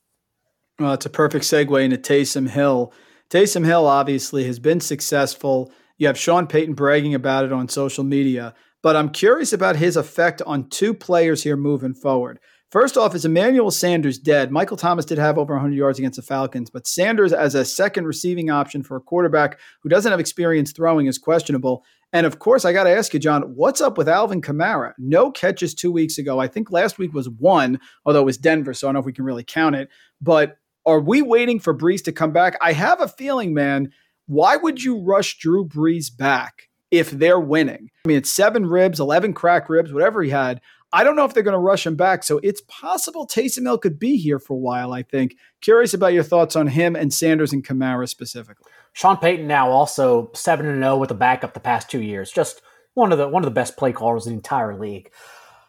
Well, it's a perfect segue into Taysom Hill. Taysom Hill obviously has been successful. You have Sean Payton bragging about it on social media, but I'm curious about his effect on two players here moving forward. First off, is Emmanuel Sanders dead? Michael Thomas did have over 100 yards against the Falcons, but Sanders as a second receiving option for a quarterback who doesn't have experience throwing is questionable. And of course, I got to ask you, John, what's up with Alvin Kamara? No catches two weeks ago. I think last week was one, although it was Denver, so I don't know if we can really count it. But are we waiting for Brees to come back? I have a feeling, man. Why would you rush Drew Brees back if they're winning? I mean, it's seven ribs, 11 crack ribs, whatever he had. I don't know if they're going to rush him back. So it's possible Taysom Hill could be here for a while, I think. Curious about your thoughts on him and Sanders and Kamara specifically. Sean Payton now also 7 and 0 with a backup the past 2 years. Just one of the one of the best play callers in the entire league.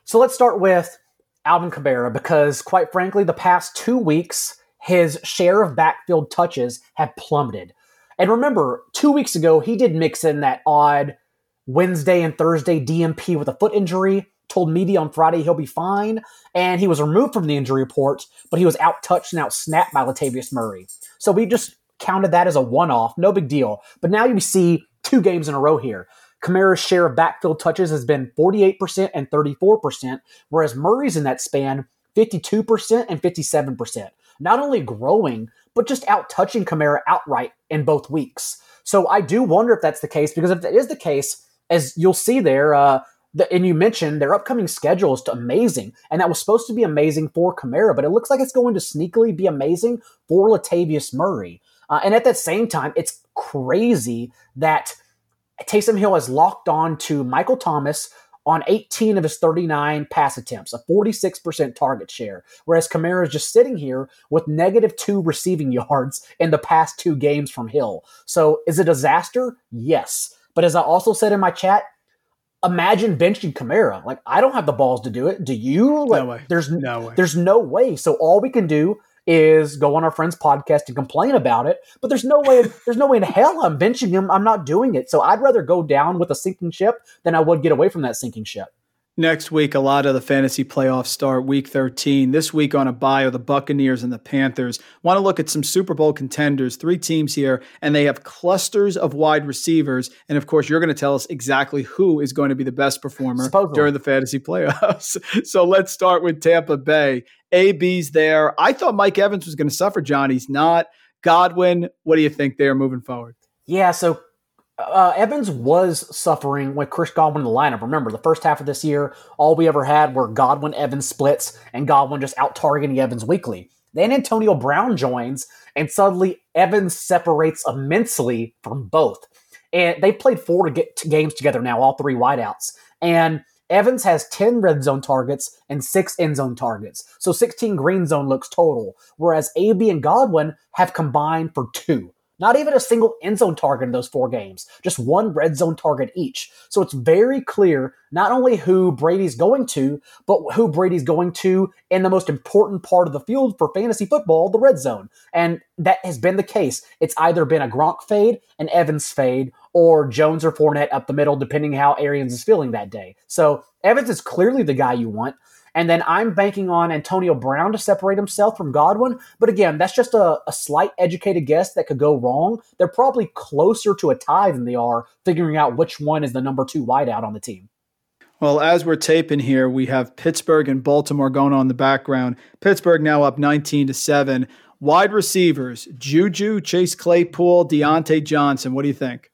So let's start with Alvin Kamara because quite frankly the past 2 weeks his share of backfield touches have plummeted. And remember, 2 weeks ago he did mix in that odd Wednesday and Thursday DNP with a foot injury. Told media on Friday he'll be fine, and he was removed from the injury report, but he was out touched and out snapped by Latavius Murray. So we just counted that as a one off, no big deal. But now you see two games in a row here. Kamara's share of backfield touches has been 48% and 34%, whereas Murray's in that span 52% and 57%. Not only growing, but just out touching Kamara outright in both weeks. So I do wonder if that's the case, because if that is the case, as you'll see there, uh, the, and you mentioned their upcoming schedule is amazing, and that was supposed to be amazing for Kamara, but it looks like it's going to sneakily be amazing for Latavius Murray. Uh, and at that same time, it's crazy that Taysom Hill has locked on to Michael Thomas on 18 of his 39 pass attempts, a 46% target share, whereas Kamara is just sitting here with negative two receiving yards in the past two games from Hill. So is it a disaster? Yes. But as I also said in my chat, imagine benching Kamara. Like I don't have the balls to do it. Do you? Like, way. There's No way. there's no way. So all we can do is go on our friend's podcast and complain about it. But there's no way. There's no way in hell I'm benching him. I'm not doing it. So I'd rather go down with a sinking ship than I would get away from that sinking ship. Next week, a lot of the fantasy playoffs start week 13. This week on a bye are the Buccaneers and the Panthers. Want to look at some Super Bowl contenders, three teams here, and they have clusters of wide receivers. And of course, you're going to tell us exactly who is going to be the best performer Supposedly. during the fantasy playoffs. so let's start with Tampa Bay. AB's there. I thought Mike Evans was going to suffer, John. He's not. Godwin, what do you think they are moving forward? Yeah, so uh, Evans was suffering with Chris Godwin in the lineup. Remember, the first half of this year, all we ever had were Godwin Evans splits and Godwin just out targeting Evans weekly. Then Antonio Brown joins, and suddenly Evans separates immensely from both. And they played four to get t- games together now, all three wideouts. And Evans has 10 red zone targets and six end zone targets. So 16 green zone looks total, whereas AB and Godwin have combined for two. Not even a single end zone target in those four games, just one red zone target each. So it's very clear not only who Brady's going to, but who Brady's going to in the most important part of the field for fantasy football, the red zone. And that has been the case. It's either been a Gronk fade, an Evans fade, or Jones or Fournette up the middle, depending how Arians is feeling that day. So Evans is clearly the guy you want. And then I'm banking on Antonio Brown to separate himself from Godwin. But again, that's just a, a, slight educated guess that could go wrong. They're probably closer to a tie than they are figuring out which one is the number two wideout on the team. Well, as we're taping here, we have Pittsburgh and Baltimore going on in the background. Pittsburgh now up 19 to 7. Wide receivers, Juju, Chase Claypool, Diontae Johnson. What do you think?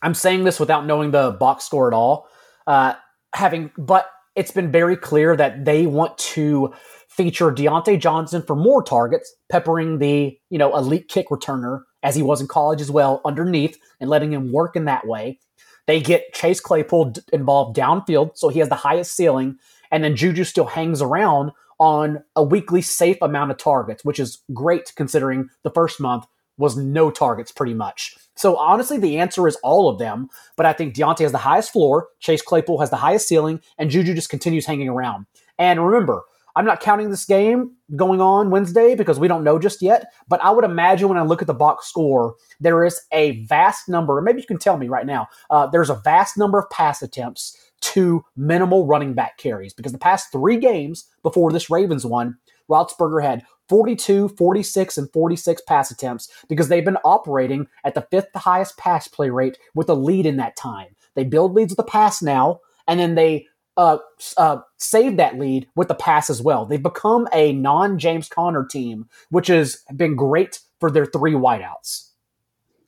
I'm saying this without knowing the box score at all. Uh, having, but it's been very clear that they want to feature Diontae Johnson for more targets, peppering the, you know, elite kick returner as he was in college as well underneath and letting him work in that way. They get Chase Claypool involved downfield, so he has the highest ceiling, and then Juju still hangs around on a weekly safe amount of targets, which is great considering the first month was no targets pretty much. So honestly, the answer is all of them. But I think Diontae has the highest floor, Chase Claypool has the highest ceiling, and Juju just continues hanging around. And remember, I'm not counting this game going on Wednesday because we don't know just yet. But I would imagine when I look at the box score, there is a vast number. Maybe you can tell me right now. Uh, there's a vast number of pass attempts to minimal running back carries because the past three games before this Ravens one, Roethlisberger had 42, 46, and 46 pass attempts because they've been operating at the fifth highest pass play rate with a lead in that time. They build leads with the pass now, and then they uh, uh, save that lead with the pass as well. They've become a non James Conner team, which has been great for their three wideouts.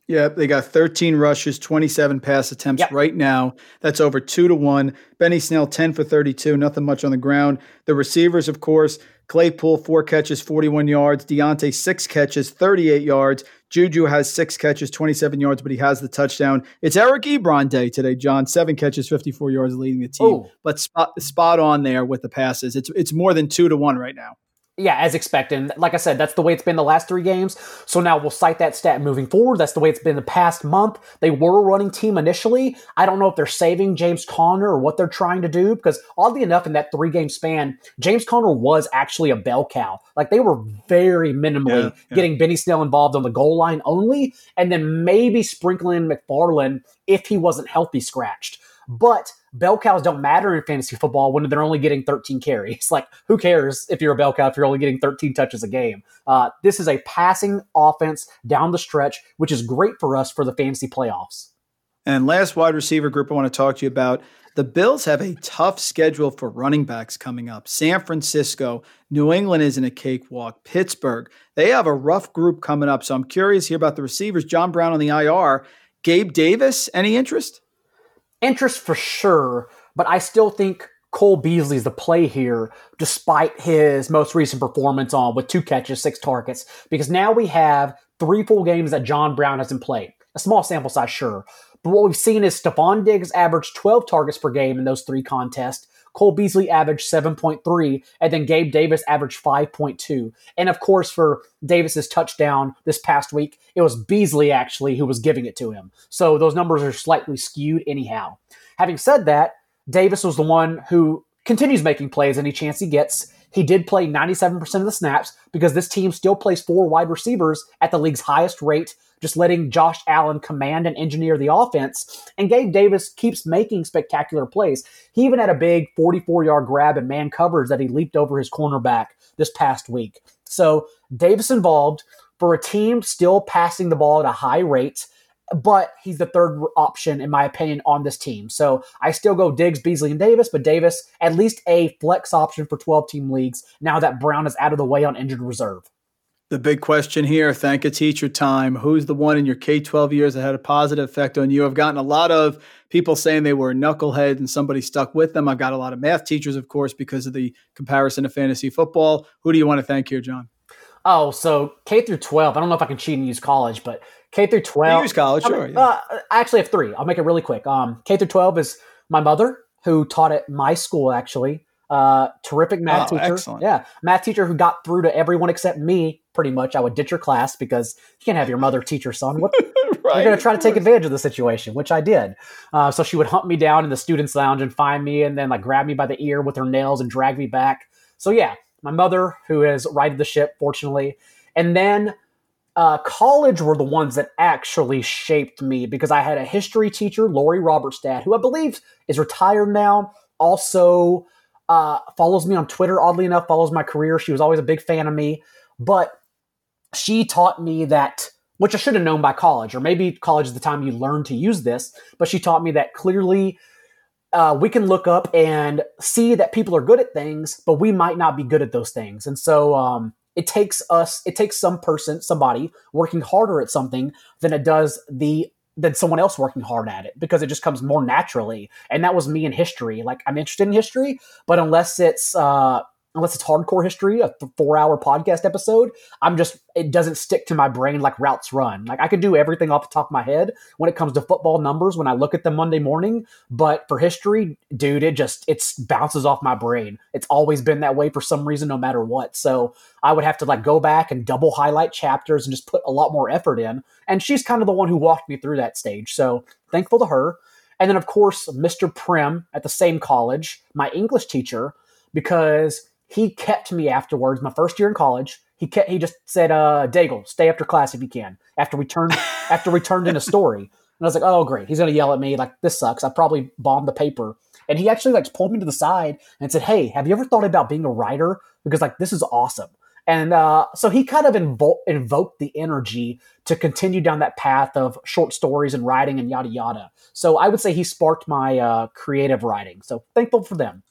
Yep, they got 13 rushes, 27 pass attempts yep. right now. That's over two to one. Benny Snell, 10 for 32, nothing much on the ground. The receivers, of course, Claypool, four catches, 41 yards. Diontae, six catches, 38 yards. Juju has six catches, 27 yards, but he has the touchdown. It's Eric Ebron day today, John. Seven catches, 54 yards, leading the team. Ooh. But spot, spot on there with the passes. It's, it's more than two to one right now yeah, as expected. Like I said, that's the way it's been the last three games. So now we'll cite that stat moving forward. That's the way it's been the past month. They were a running team initially. I don't know if they're saving James Conner or what they're trying to do because oddly enough, in that three game span, James Conner was actually a bell cow. Like they were very minimally yeah, yeah. getting Benny Snell involved on the goal line only, and then maybe sprinkling McFarland if he wasn't healthy scratched. But bell cows don't matter in fantasy football when they're only getting 13 carries. Like, who cares if you're a bell cow if you're only getting 13 touches a game? Uh, this is a passing offense down the stretch, which is great for us for the fantasy playoffs. And last wide receiver group I want to talk to you about. The Bills have a tough schedule for running backs coming up. San Francisco, New England isn't a cakewalk. Pittsburgh, they have a rough group coming up. So I'm curious here about the receivers. John Brown on the IR. Gabe Davis, any interest? Interest for sure, but I still think Cole Beasley's the play here, despite his most recent performance on with two catches, six targets, because now we have three full games that John Brown hasn't played. A small sample size, sure. But what we've seen is Stefon Diggs averaged 12 targets per game in those three contests. Cole Beasley averaged 7.3, and then Gabe Davis averaged 5.2. And of course, for Davis's touchdown this past week, it was Beasley actually who was giving it to him. So those numbers are slightly skewed anyhow. Having said that, Davis was the one who continues making plays any chance he gets. He did play 97% of the snaps because this team still plays four wide receivers at the league's highest rate just letting Josh Allen command and engineer the offense. And Gabe Davis keeps making spectacular plays. He even had a big 44 yard grab and man coverage that he leaped over his cornerback this past week. So Davis involved for a team still passing the ball at a high rate but he's the third option, in my opinion, on this team. So I still go Diggs, Beasley, and Davis, but Davis, at least a flex option for 12 team leagues now that Brown is out of the way on injured reserve. The big question here, thank a teacher time. Who's the one in your K 12 years that had a positive effect on you? I've gotten a lot of people saying they were knuckleheads and somebody stuck with them. I've got a lot of math teachers, of course, because of the comparison to fantasy football. Who do you want to thank here, John? Oh, so K through 12. I don't know if I can cheat and use college, but K through 12. You use college, sure. Yeah. Uh, I actually have three. I'll make it really quick. Um, K through 12 is my mother, who taught at my school, actually. Uh, terrific math Oh, teacher. excellent. Yeah, math teacher who got through to everyone except me. Pretty much, I would ditch her class because you can't have your mother teach your son. What right. you're going to try to take advantage of the situation, which I did. Uh, so she would hunt me down in the students' lounge and find me, and then like grab me by the ear with her nails and drag me back. So yeah, my mother, who has righted the ship, fortunately, and then uh, college were the ones that actually shaped me because I had a history teacher, Lori Robertstadt, who I believe is retired now. Also uh, follows me on Twitter. Oddly enough, follows my career. She was always a big fan of me, but she taught me that which I should have known by college, or maybe college is the time you learn to use this. But she taught me that clearly uh, we can look up and see that people are good at things, but we might not be good at those things. And so um, it takes us, it takes some person, somebody working harder at something than it does the than someone else working hard at it because it just comes more naturally. And that was me in history. Like I'm interested in history, but unless it's uh, unless it's hardcore history, a th- four hour podcast episode, I'm just, it doesn't stick to my brain like routes run. Like I could do everything off the top of my head when it comes to football numbers when I look at them Monday morning. But for history, dude, it just, it bounces off my brain. It's always been that way for some reason, no matter what. So I would have to like go back and double highlight chapters and just put a lot more effort in. And she's kind of the one who walked me through that stage. So thankful to her. And then, of course, Mr. Prim at the same college, my English teacher, because he kept me afterwards. My first year in college, he kept, he just said, uh, "Daigle, stay after class if you can." After we turned after we turned in a story, and I was like, "Oh, great, he's gonna yell at me like this sucks." I probably bombed the paper, and he actually like pulled me to the side and said, "Hey, have you ever thought about being a writer? Because like this is awesome." And uh, so he kind of invo- invoked the energy to continue down that path of short stories and writing and yada yada. So I would say he sparked my uh, creative writing. So thankful for them.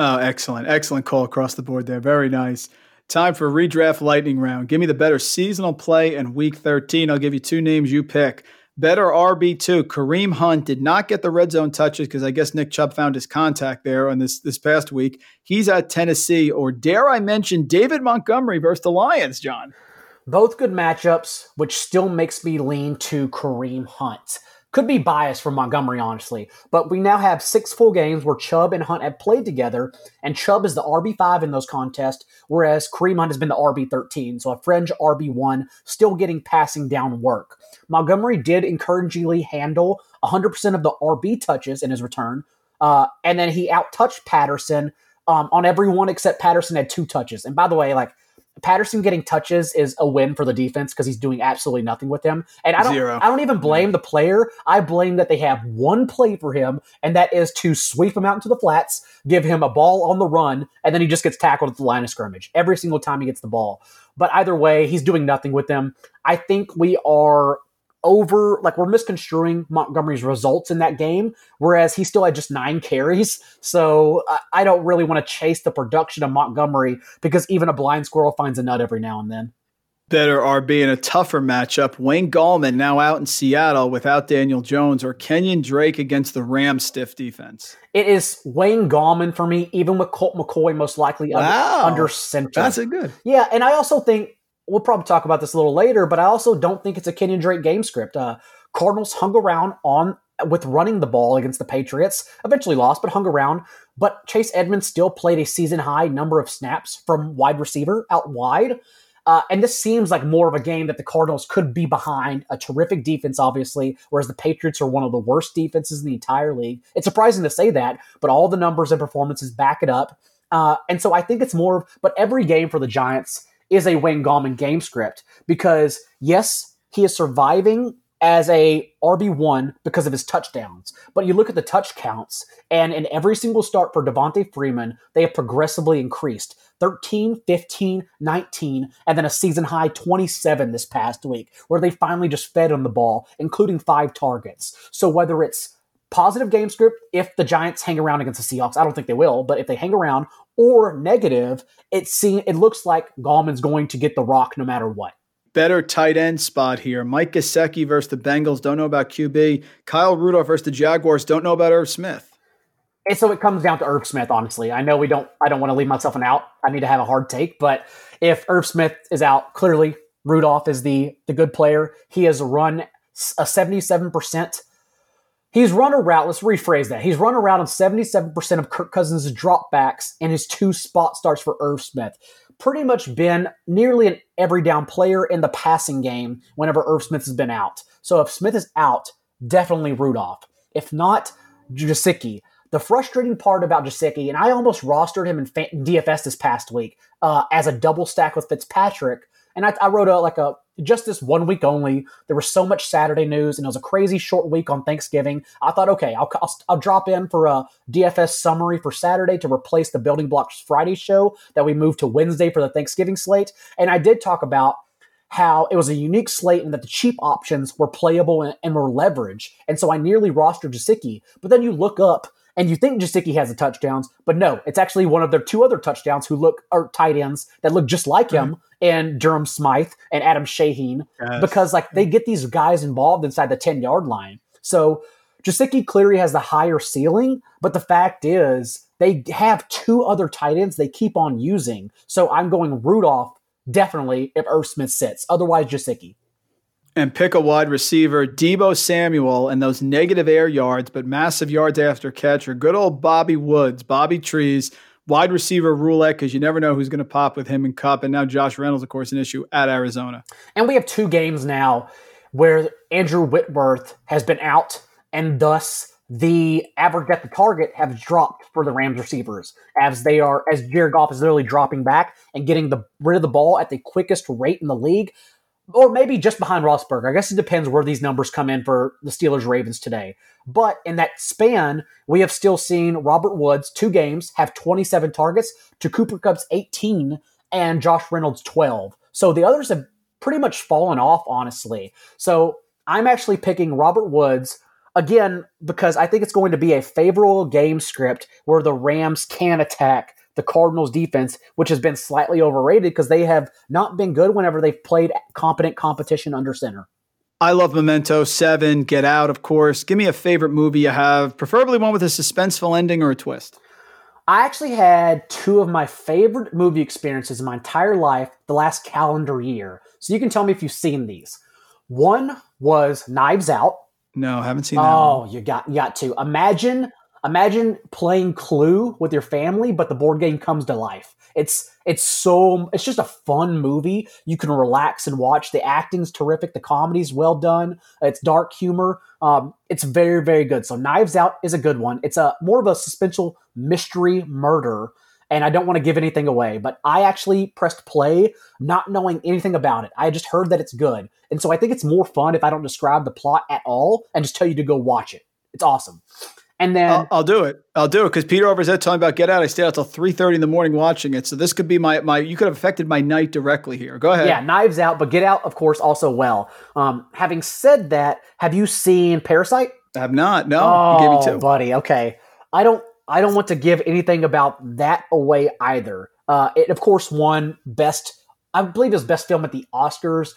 Oh, excellent. Excellent call across the board there. Very nice. Time for redraft lightning round. Give me the better seasonal play in week 13. I'll give you two names you pick. Better RB2. Kareem Hunt did not get the red zone touches because I guess Nick Chubb found his contact there on this this past week. He's at Tennessee. Or dare I mention David Montgomery versus the Lions, John? Both good matchups, which still makes me lean to Kareem Hunt. Could be biased from Montgomery, honestly, but we now have six full games where Chubb and Hunt have played together, and Chubb is the RB5 in those contests, whereas Kareem Hunt has been the RB13, so a fringe RB1, still getting passing down work. Montgomery did encouragingly handle 100% of the RB touches in his return, uh, and then he outtouched Patterson um, on every one except Patterson had two touches. And by the way, like Patterson getting touches is a win for the defense because he's doing absolutely nothing with them. And I don't Zero. I don't even blame the player. I blame that they have one play for him, and that is to sweep him out into the flats, give him a ball on the run, and then he just gets tackled at the line of scrimmage every single time he gets the ball. But either way, he's doing nothing with them. I think we are over like we're misconstruing Montgomery's results in that game, whereas he still had just nine carries. So I, I don't really want to chase the production of Montgomery because even a blind squirrel finds a nut every now and then. Better RB in a tougher matchup. Wayne Gallman now out in Seattle without Daniel Jones or Kenyon Drake against the Rams stiff defense. It is Wayne Gallman for me, even with Colt McCoy most likely under, under center. That's a good. Yeah, and I also think we'll probably talk about this a little later, but I also don't think it's a Kenyon Drake game script. Uh, Cardinals hung around on with running the ball against the Patriots, eventually lost, but hung around. But Chase Edmonds still played a season high number of snaps from wide receiver out wide. Uh, and this seems like more of a game that the Cardinals could be behind. A terrific defense, obviously, whereas the Patriots are one of the worst defenses in the entire league. It's surprising to say that, but all the numbers and performances back it up. Uh, and so I think it's more, but every game for the Giants is a Wayne Gallman game script because, yes, he is surviving as a RB1 because of his touchdowns. But you look at the touch counts, and in every single start for Devonta Freeman, they have progressively increased 13, 15, 19, and then a season high 27 this past week, where they finally just fed on the ball, including five targets. So whether it's positive game script if the Giants hang around against the Seahawks. I don't think they will, but if they hang around, or negative, it seems it looks like Gallman's going to get the rock no matter what. Better tight end spot here. Mike Gesicki versus the Bengals. Don't know about QB. Kyle Rudolph versus the Jaguars. Don't know about Irv Smith. And so it comes down to Irv Smith, honestly. I know we don't I don't want to leave myself an out. I need to have a hard take, but if Irv Smith is out, clearly Rudolph is the the good player. He has run a 77% He's run a route. Let's rephrase that. He's run a route on 77% of Kirk Cousins' dropbacks and his two spot starts for Irv Smith. Pretty much been nearly an every down player in the passing game whenever Irv Smith has been out. So if Smith is out, definitely Rudolph. If not, Gesicki. The frustrating part about Gesicki, and I almost rostered him in DFS this past week uh, as a double stack with Fitzpatrick, and I, I wrote a like a just this one week only. There was so much Saturday news, and it was a crazy short week on Thanksgiving. I thought, okay, I'll, I'll, I'll, drop in for a DFS summary for Saturday to replace the Building Blocks Friday show that we moved to Wednesday for the Thanksgiving slate. And I did talk about how it was a unique slate and that the cheap options were playable and, and were leverage. And so I nearly rostered Gesicki. But then you look up and you think Gesicki has the touchdowns, but no, it's actually one of their two other touchdowns who look are tight ends that look just like him and Durham Smythe and Adam Shaheen yes. because like they get these guys involved inside the 10 yard line. So Gesicki Cleary has the higher ceiling, but the fact is they have two other tight ends they keep on using. So I'm going Rudolph definitely if Irv Smith sits. Otherwise, Gesicki. And pick a wide receiver, Deebo Samuel, and those negative air yards, but massive yards after catch, or good old Bobby Woods, Bobby Trees, wide receiver roulette, because you never know who's going to pop with him in Kupp. And now Josh Reynolds, of course, an issue at Arizona. And we have two games now where Andrew Whitworth has been out, and thus the average at the target have dropped for the Rams receivers as they are as Jared Goff is literally dropping back and getting the rid of the ball at the quickest rate in the league, or maybe just behind Roethlisberger. I guess it depends where these numbers come in for the Steelers Ravens today. But in that span, we have still seen Robert Woods two games have 27 targets to Cooper Kupp's 18 and Josh Reynolds 12. So the others have pretty much fallen off, honestly. So I'm actually picking Robert Woods again, because I think it's going to be a favorable game script where the Rams can attack the Cardinals defense, which has been slightly overrated because they have not been good whenever they've played competent competition under center. I love Memento, Seven, Get Out, of course. Give me a favorite movie you have, preferably one with a suspenseful ending or a twist. I actually had two of my favorite movie experiences in my entire life the last calendar year. So you can tell me if you've seen these. One was Knives Out. No, haven't seen that. Oh, one. you got you got to imagine imagine playing Clue with your family, but the board game comes to life. It's it's so it's just a fun movie. You can relax and watch. The acting's terrific. The comedy's well done. It's dark humor. Um, it's very very good. So Knives Out is a good one. It's a more of a suspenseful mystery murder and I don't want to give anything away, but I actually pressed play not knowing anything about it. I just heard that it's good. And so I think it's more fun if I don't describe the plot at all and just tell you to go watch it. It's awesome. And then I'll, I'll do it. I'll do it because Peter Overzet told me about Get Out. I stayed out till three thirty in the morning watching it. So this could be my my. You could have affected my night directly here. Go ahead. Yeah, Knives Out, but Get Out, of course, also well. Um, having said that, have you seen Parasite? I have not. No, oh, you gave me two, buddy. Okay, I don't. I don't want to give anything about that away either. Uh, it of course won best. I believe it was best film at the Oscars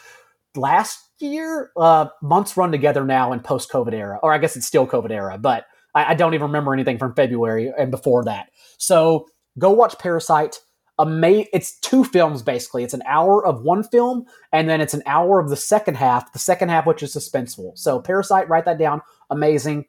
last year. Uh, months run together now in post COVID era, or I guess it's still COVID era, but I, I don't even remember anything from February and before that. So go watch Parasite. Ama- it's two films basically. It's an hour of one film, and then it's an hour of the second half. The second half, which is suspenseful. So Parasite, write that down. Amazing.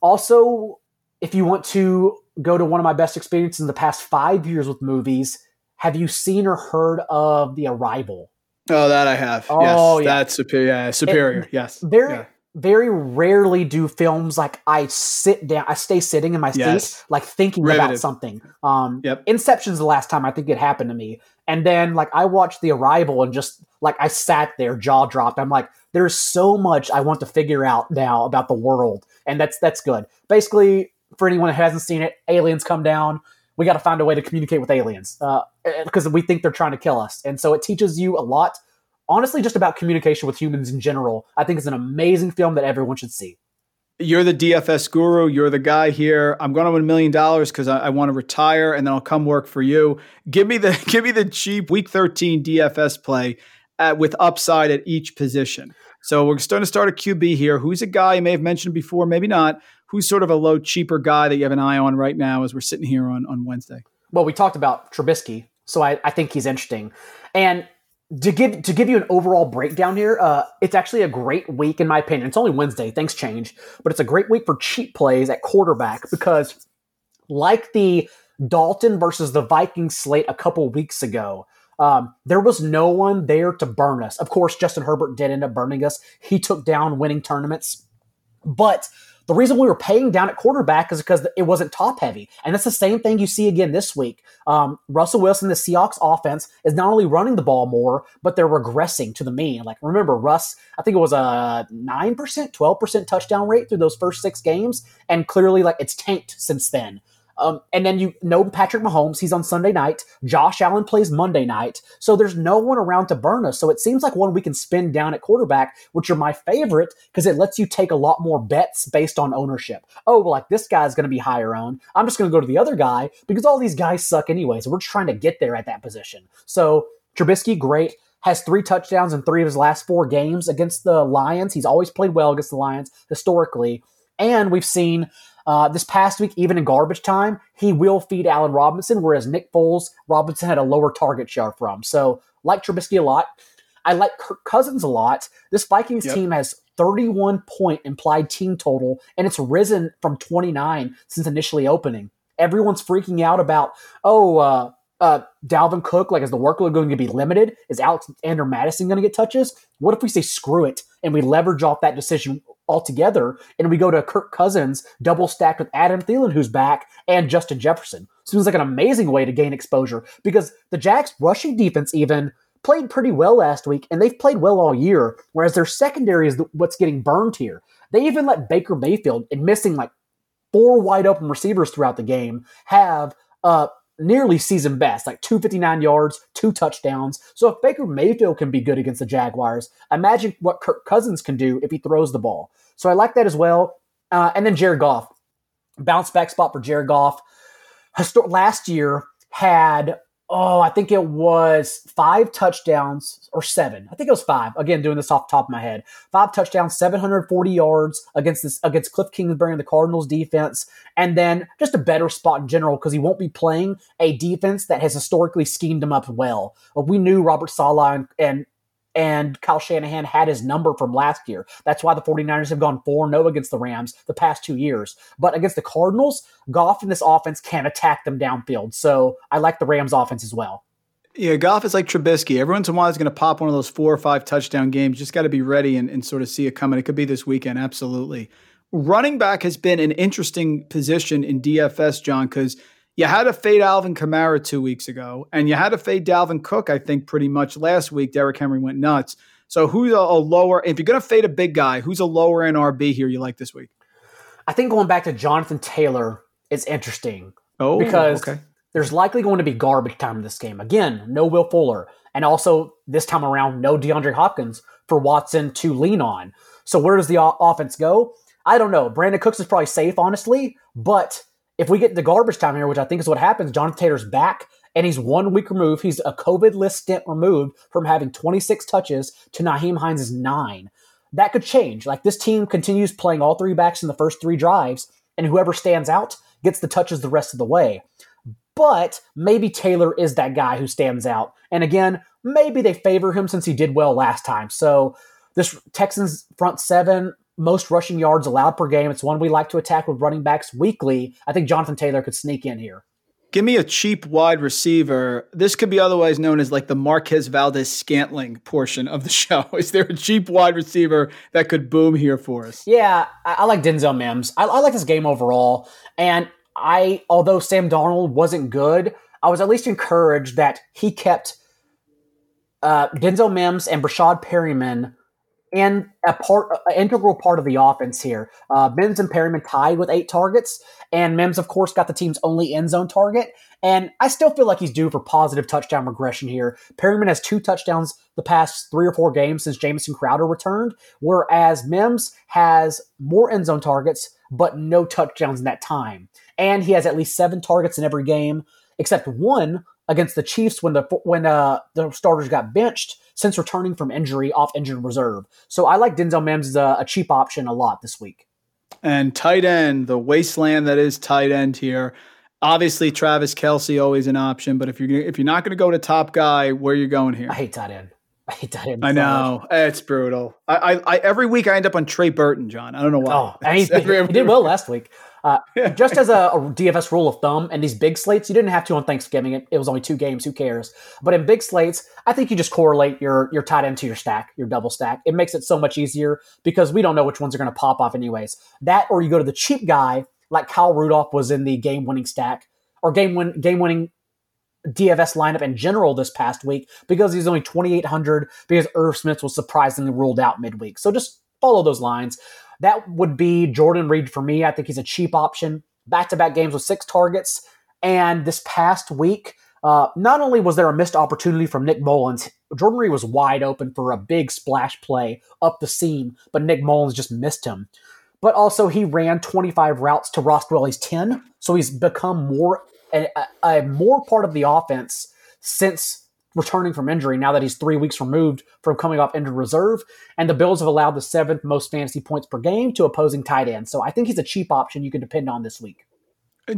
Also, if you want to go to one of my best experiences in the past five years with movies, have you seen or heard of The Arrival? Oh, that I have. Oh, yes, yeah. that's superior. Yeah, superior. It, yes, very, yeah. Very rarely do films like I sit down, I stay sitting in my yes. seat, like thinking Riveted. about something. Um, yep. Inception's the last time I think it happened to me, and then like I watched The Arrival and just like I sat there, jaw dropped. I'm like, there's so much I want to figure out now about the world, and that's that's good. Basically, for anyone who hasn't seen it, aliens come down. We got to find a way to communicate with aliens uh, because we think they're trying to kill us. And so it teaches you a lot, honestly, just about communication with humans in general. I think it's an amazing film that everyone should see. You're the DFS guru. You're the guy here. I'm going to win a million dollars because I, I want to retire, and then I'll come work for you. Give me the give me the cheap Week 13 DFS play at, with upside at each position. So we're starting to start a QB here. Who's a guy you may have mentioned before, maybe not, who's sort of a low, cheaper guy that you have an eye on right now as we're sitting here on, on Wednesday? Well, we talked about Trubisky, so I, I think he's interesting. And to give to give you an overall breakdown here, uh, it's actually a great week in my opinion. It's only Wednesday, things change, but it's a great week for cheap plays at quarterback because, like the Dalton versus the Vikings slate a couple weeks ago, um, there was no one there to burn us. Of course, Justin Herbert did end up burning us. He took down winning tournaments, but the reason we were paying down at quarterback is because it wasn't top heavy. And that's the same thing you see again this week. Um, Russell Wilson, the Seahawks offense, is not only running the ball more, but they're regressing to the mean. Like, remember, Russ, I think it was a 9%, 12% touchdown rate through those first six games. And clearly, like, it's tanked since then. Um, and then you know Patrick Mahomes, he's on Sunday night. Josh Allen plays Monday night. So there's no one around to burn us. So it seems like one we can spin down at quarterback, which are my favorite because it lets you take a lot more bets based on ownership. Oh, well, like this guy's going to be higher owned. I'm just going to go to the other guy because all these guys suck anyway. So we're just trying to get there at that position. So Trubisky, great has three touchdowns in three of his last four games against the Lions. He's always played well against the Lions historically. And we've seen uh, this past week, even in garbage time, he will feed Allen Robinson, whereas Nick Foles, Robinson had a lower target share from. So, like Trubisky a lot. I like Kirk Cousins a lot. This Vikings yep. team has 31 point implied team total, and it's risen from 29 since initially opening. Everyone's freaking out about, oh, uh, uh, Dalvin Cook, like, is the workload going to be limited? Is Alexander Mattison going to get touches? What if we say screw it and we leverage off that decision altogether and we go to Kirk Cousins double stacked with Adam Thielen, who's back, and Justin Jefferson? Seems like an amazing way to gain exposure because the Jags' rushing defense even played pretty well last week and they've played well all year, whereas their secondary is what's getting burned here. They even let Baker Mayfield, and missing like four wide open receivers throughout the game, have uh, nearly season best, like 259 yards, two touchdowns. So if Baker Mayfield can be good against the Jaguars, imagine what Kirk Cousins can do if he throws the ball. So I like that as well. Uh, and then Jared Goff, bounce back spot for Jared Goff. Histor- last year had oh, I think it was five touchdowns or seven. I think it was five. Again, doing this off the top of my head. Five touchdowns, 740 yards against this against Cliff Kingsbury and the Cardinals defense. And then just a better spot in general because he won't be playing a defense that has historically schemed him up well. We knew Robert Saleh and, and and Kyle Shanahan had his number from last year. That's why the 49ers have gone 4 0 against the Rams the past two years. But against the Cardinals, Goff in this offense can attack them downfield. So I like the Rams offense as well. Yeah, Goff is like Trubisky. Every once in a while, he's going to pop one of those four or five touchdown games. Just got to be ready and, and sort of see it coming. It could be this weekend, absolutely. Running back has been an interesting position in DFS, John, because you had to fade Alvin Kamara two weeks ago, and you had to fade Dalvin Cook, I think, pretty much last week. Derrick Henry went nuts. So who's a, a lower? If you're going to fade a big guy, who's a lower NRB here you like this week? I think going back to Jonathan Taylor is interesting. Oh, because okay. there's likely going to be garbage time in this game. Again, no Will Fuller, and also this time around, no DeAndre Hopkins for Watson to lean on. So where does the offense go? I don't know. Brandin Cooks is probably safe, honestly, but if we get the garbage time here, which I think is what happens, Jonathan Taylor's back and he's one week removed. He's a COVID list stint removed from having 26 touches to Nyheim Hines' nine. That could change. Like this team continues playing all three backs in the first three drives, and whoever stands out gets the touches the rest of the way. But maybe Taylor is that guy who stands out. And again, maybe they favor him since he did well last time. So this Texans front seven, most rushing yards allowed per game. It's one we like to attack with running backs weekly. I think Jonathan Taylor could sneak in here. Give me a cheap wide receiver. This could be otherwise known as like the Marquez Valdes-Scantling portion of the show. Is there a cheap wide receiver that could boom here for us? Yeah, I, I like Denzel Mims. I, I like this game overall. And I, although Sam Darnold wasn't good, I was at least encouraged that he kept uh, Denzel Mims and Breshad Perriman and a part, an integral part of the offense here. Uh, Mims and Perriman tied with eight targets, and Mims, of course, got the team's only end zone target. And I still feel like he's due for positive touchdown regression here. Perriman has two touchdowns the past three or four games since Jamison Crowder returned, whereas Mims has more end zone targets, but no touchdowns in that time. And he has at least seven targets in every game, except one against the Chiefs when the when uh, the starters got benched since returning from injury off injured reserve. So I like Denzel Mims as a, a cheap option a lot this week. And tight end, the wasteland that is tight end here. Obviously, Travis Kelce always an option, but if you're if you're not going to go to top guy, where are you going here? I hate tight end. I hate tight end. I know it's brutal. I, I, I, every week I end up on Trey Burton, John. I don't know why. Oh, and he, he, did well last week. Uh, just as a, a, DFS rule of thumb, and these big slates, you didn't have to on Thanksgiving. It, it, was only two games. Who cares? But in big slates, I think you just correlate your your tight end to your stack, your double stack. It makes it so much easier because we don't know which ones are going to pop off anyways. That or you go to the cheap guy like Kyle Rudolph was in the game winning stack or game win game winning DFS lineup in general this past week because he's only 2,800 because Irv Smith was surprisingly ruled out midweek. So just follow those lines. That would be Jordan Reed for me. I think he's a cheap option. Back to back games with six targets. And this past week, uh, not only was there a missed opportunity from Nick Mullens, Jordan Reed was wide open for a big splash play up the seam, but Nick Mullens just missed him. But also, he ran 25 routes to Ross Dwelley's 10, so he's become more a, a more part of the offense since returning from injury now that he's three weeks removed from coming off injured reserve. And the Bills have allowed the seventh most fantasy points per game to opposing tight ends. So I think he's a cheap option you can depend on this week.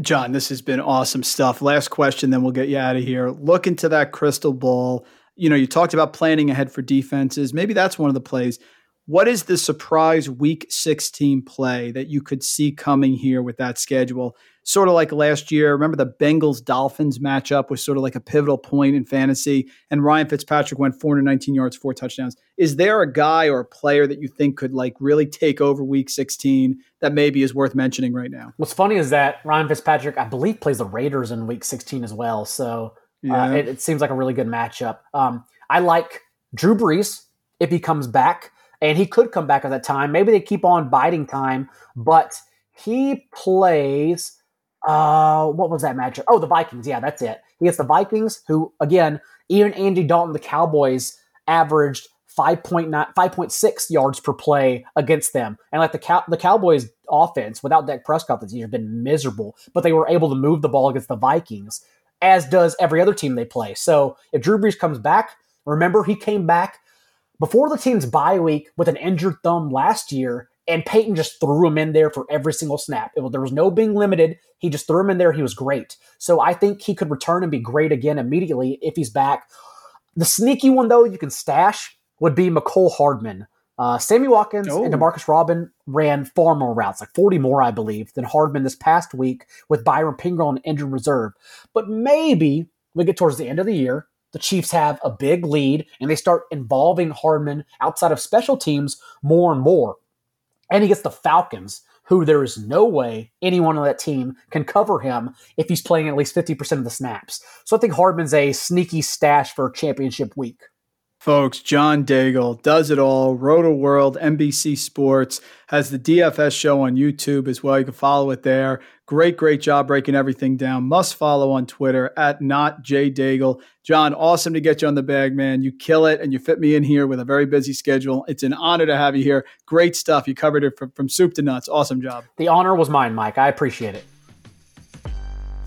John, this has been awesome stuff. Last question, then we'll get you out of here. Look into that crystal ball. You know, you talked about planning ahead for defenses. Maybe that's one of the plays. What is the surprise week 16 play that you could see coming here with that schedule? Sort of like last year. Remember the Bengals Dolphins matchup was sort of like a pivotal point in fantasy, and Ryan Fitzpatrick went 419 yards, four touchdowns. Is there a guy or a player that you think could like really take over Week 16 that maybe is worth mentioning right now? What's funny is that Ryan Fitzpatrick, I believe, plays the Raiders in Week 16 as well. So uh, yeah. uh, it, it, seems like a really good matchup. Um, I like Drew Brees if he comes back, and he could come back at that time. Maybe they keep on biding time, but he plays uh, what was that matchup? Oh, the Vikings. Yeah, that's it. He gets the Vikings, who again, even Andy Dalton, the Cowboys, averaged 5.9, 5.6 yards per play against them. And like the Cow- the Cowboys offense without Dak Prescott this year has been miserable, but they were able to move the ball against the Vikings, as does every other team they play. So if Drew Brees comes back, remember he came back before the team's bye week with an injured thumb last year and Payton just threw him in there for every single snap. It, there was no being limited. He just threw him in there. He was great. So I think he could return and be great again immediately if he's back. The sneaky one, though, you can stash would be Mecole Hardman. Uh, Sammy Watkins oh. and Demarcus Robin ran far more routes, like 40 more, I believe, than Hardman this past week with Byron Pringle on injured reserve. But maybe we get towards the end of the year, the Chiefs have a big lead and they start involving Hardman outside of special teams more and more. And he gets the Falcons, who there is no way anyone on that team can cover him if he's playing at least 50% of the snaps. So I think Hardman's a sneaky stash for championship week. Folks, John Daigle does it all. Rotoworld, NBC Sports, has the DFS show on YouTube as well. You can follow it there. Great, great job breaking everything down. Must follow on Twitter at not J Daigle. John, awesome to get you on the bag, man. You kill it and you fit me in here with a very busy schedule. It's an honor to have you here. Great stuff. You covered it from, from soup to nuts. Awesome job. The honor was mine, Mike. I appreciate it.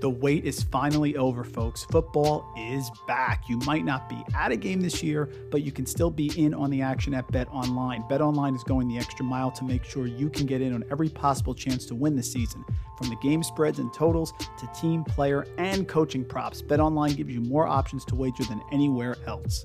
The wait is finally over, folks. Football is back. You might not be at a game this year, but you can still be in on the action at Bet Online. Bet Online is going the extra mile to make sure you can get in on every possible chance to win this season. From the game spreads and totals to team, player, and coaching props, Bet Online gives you more options to wager than anywhere else.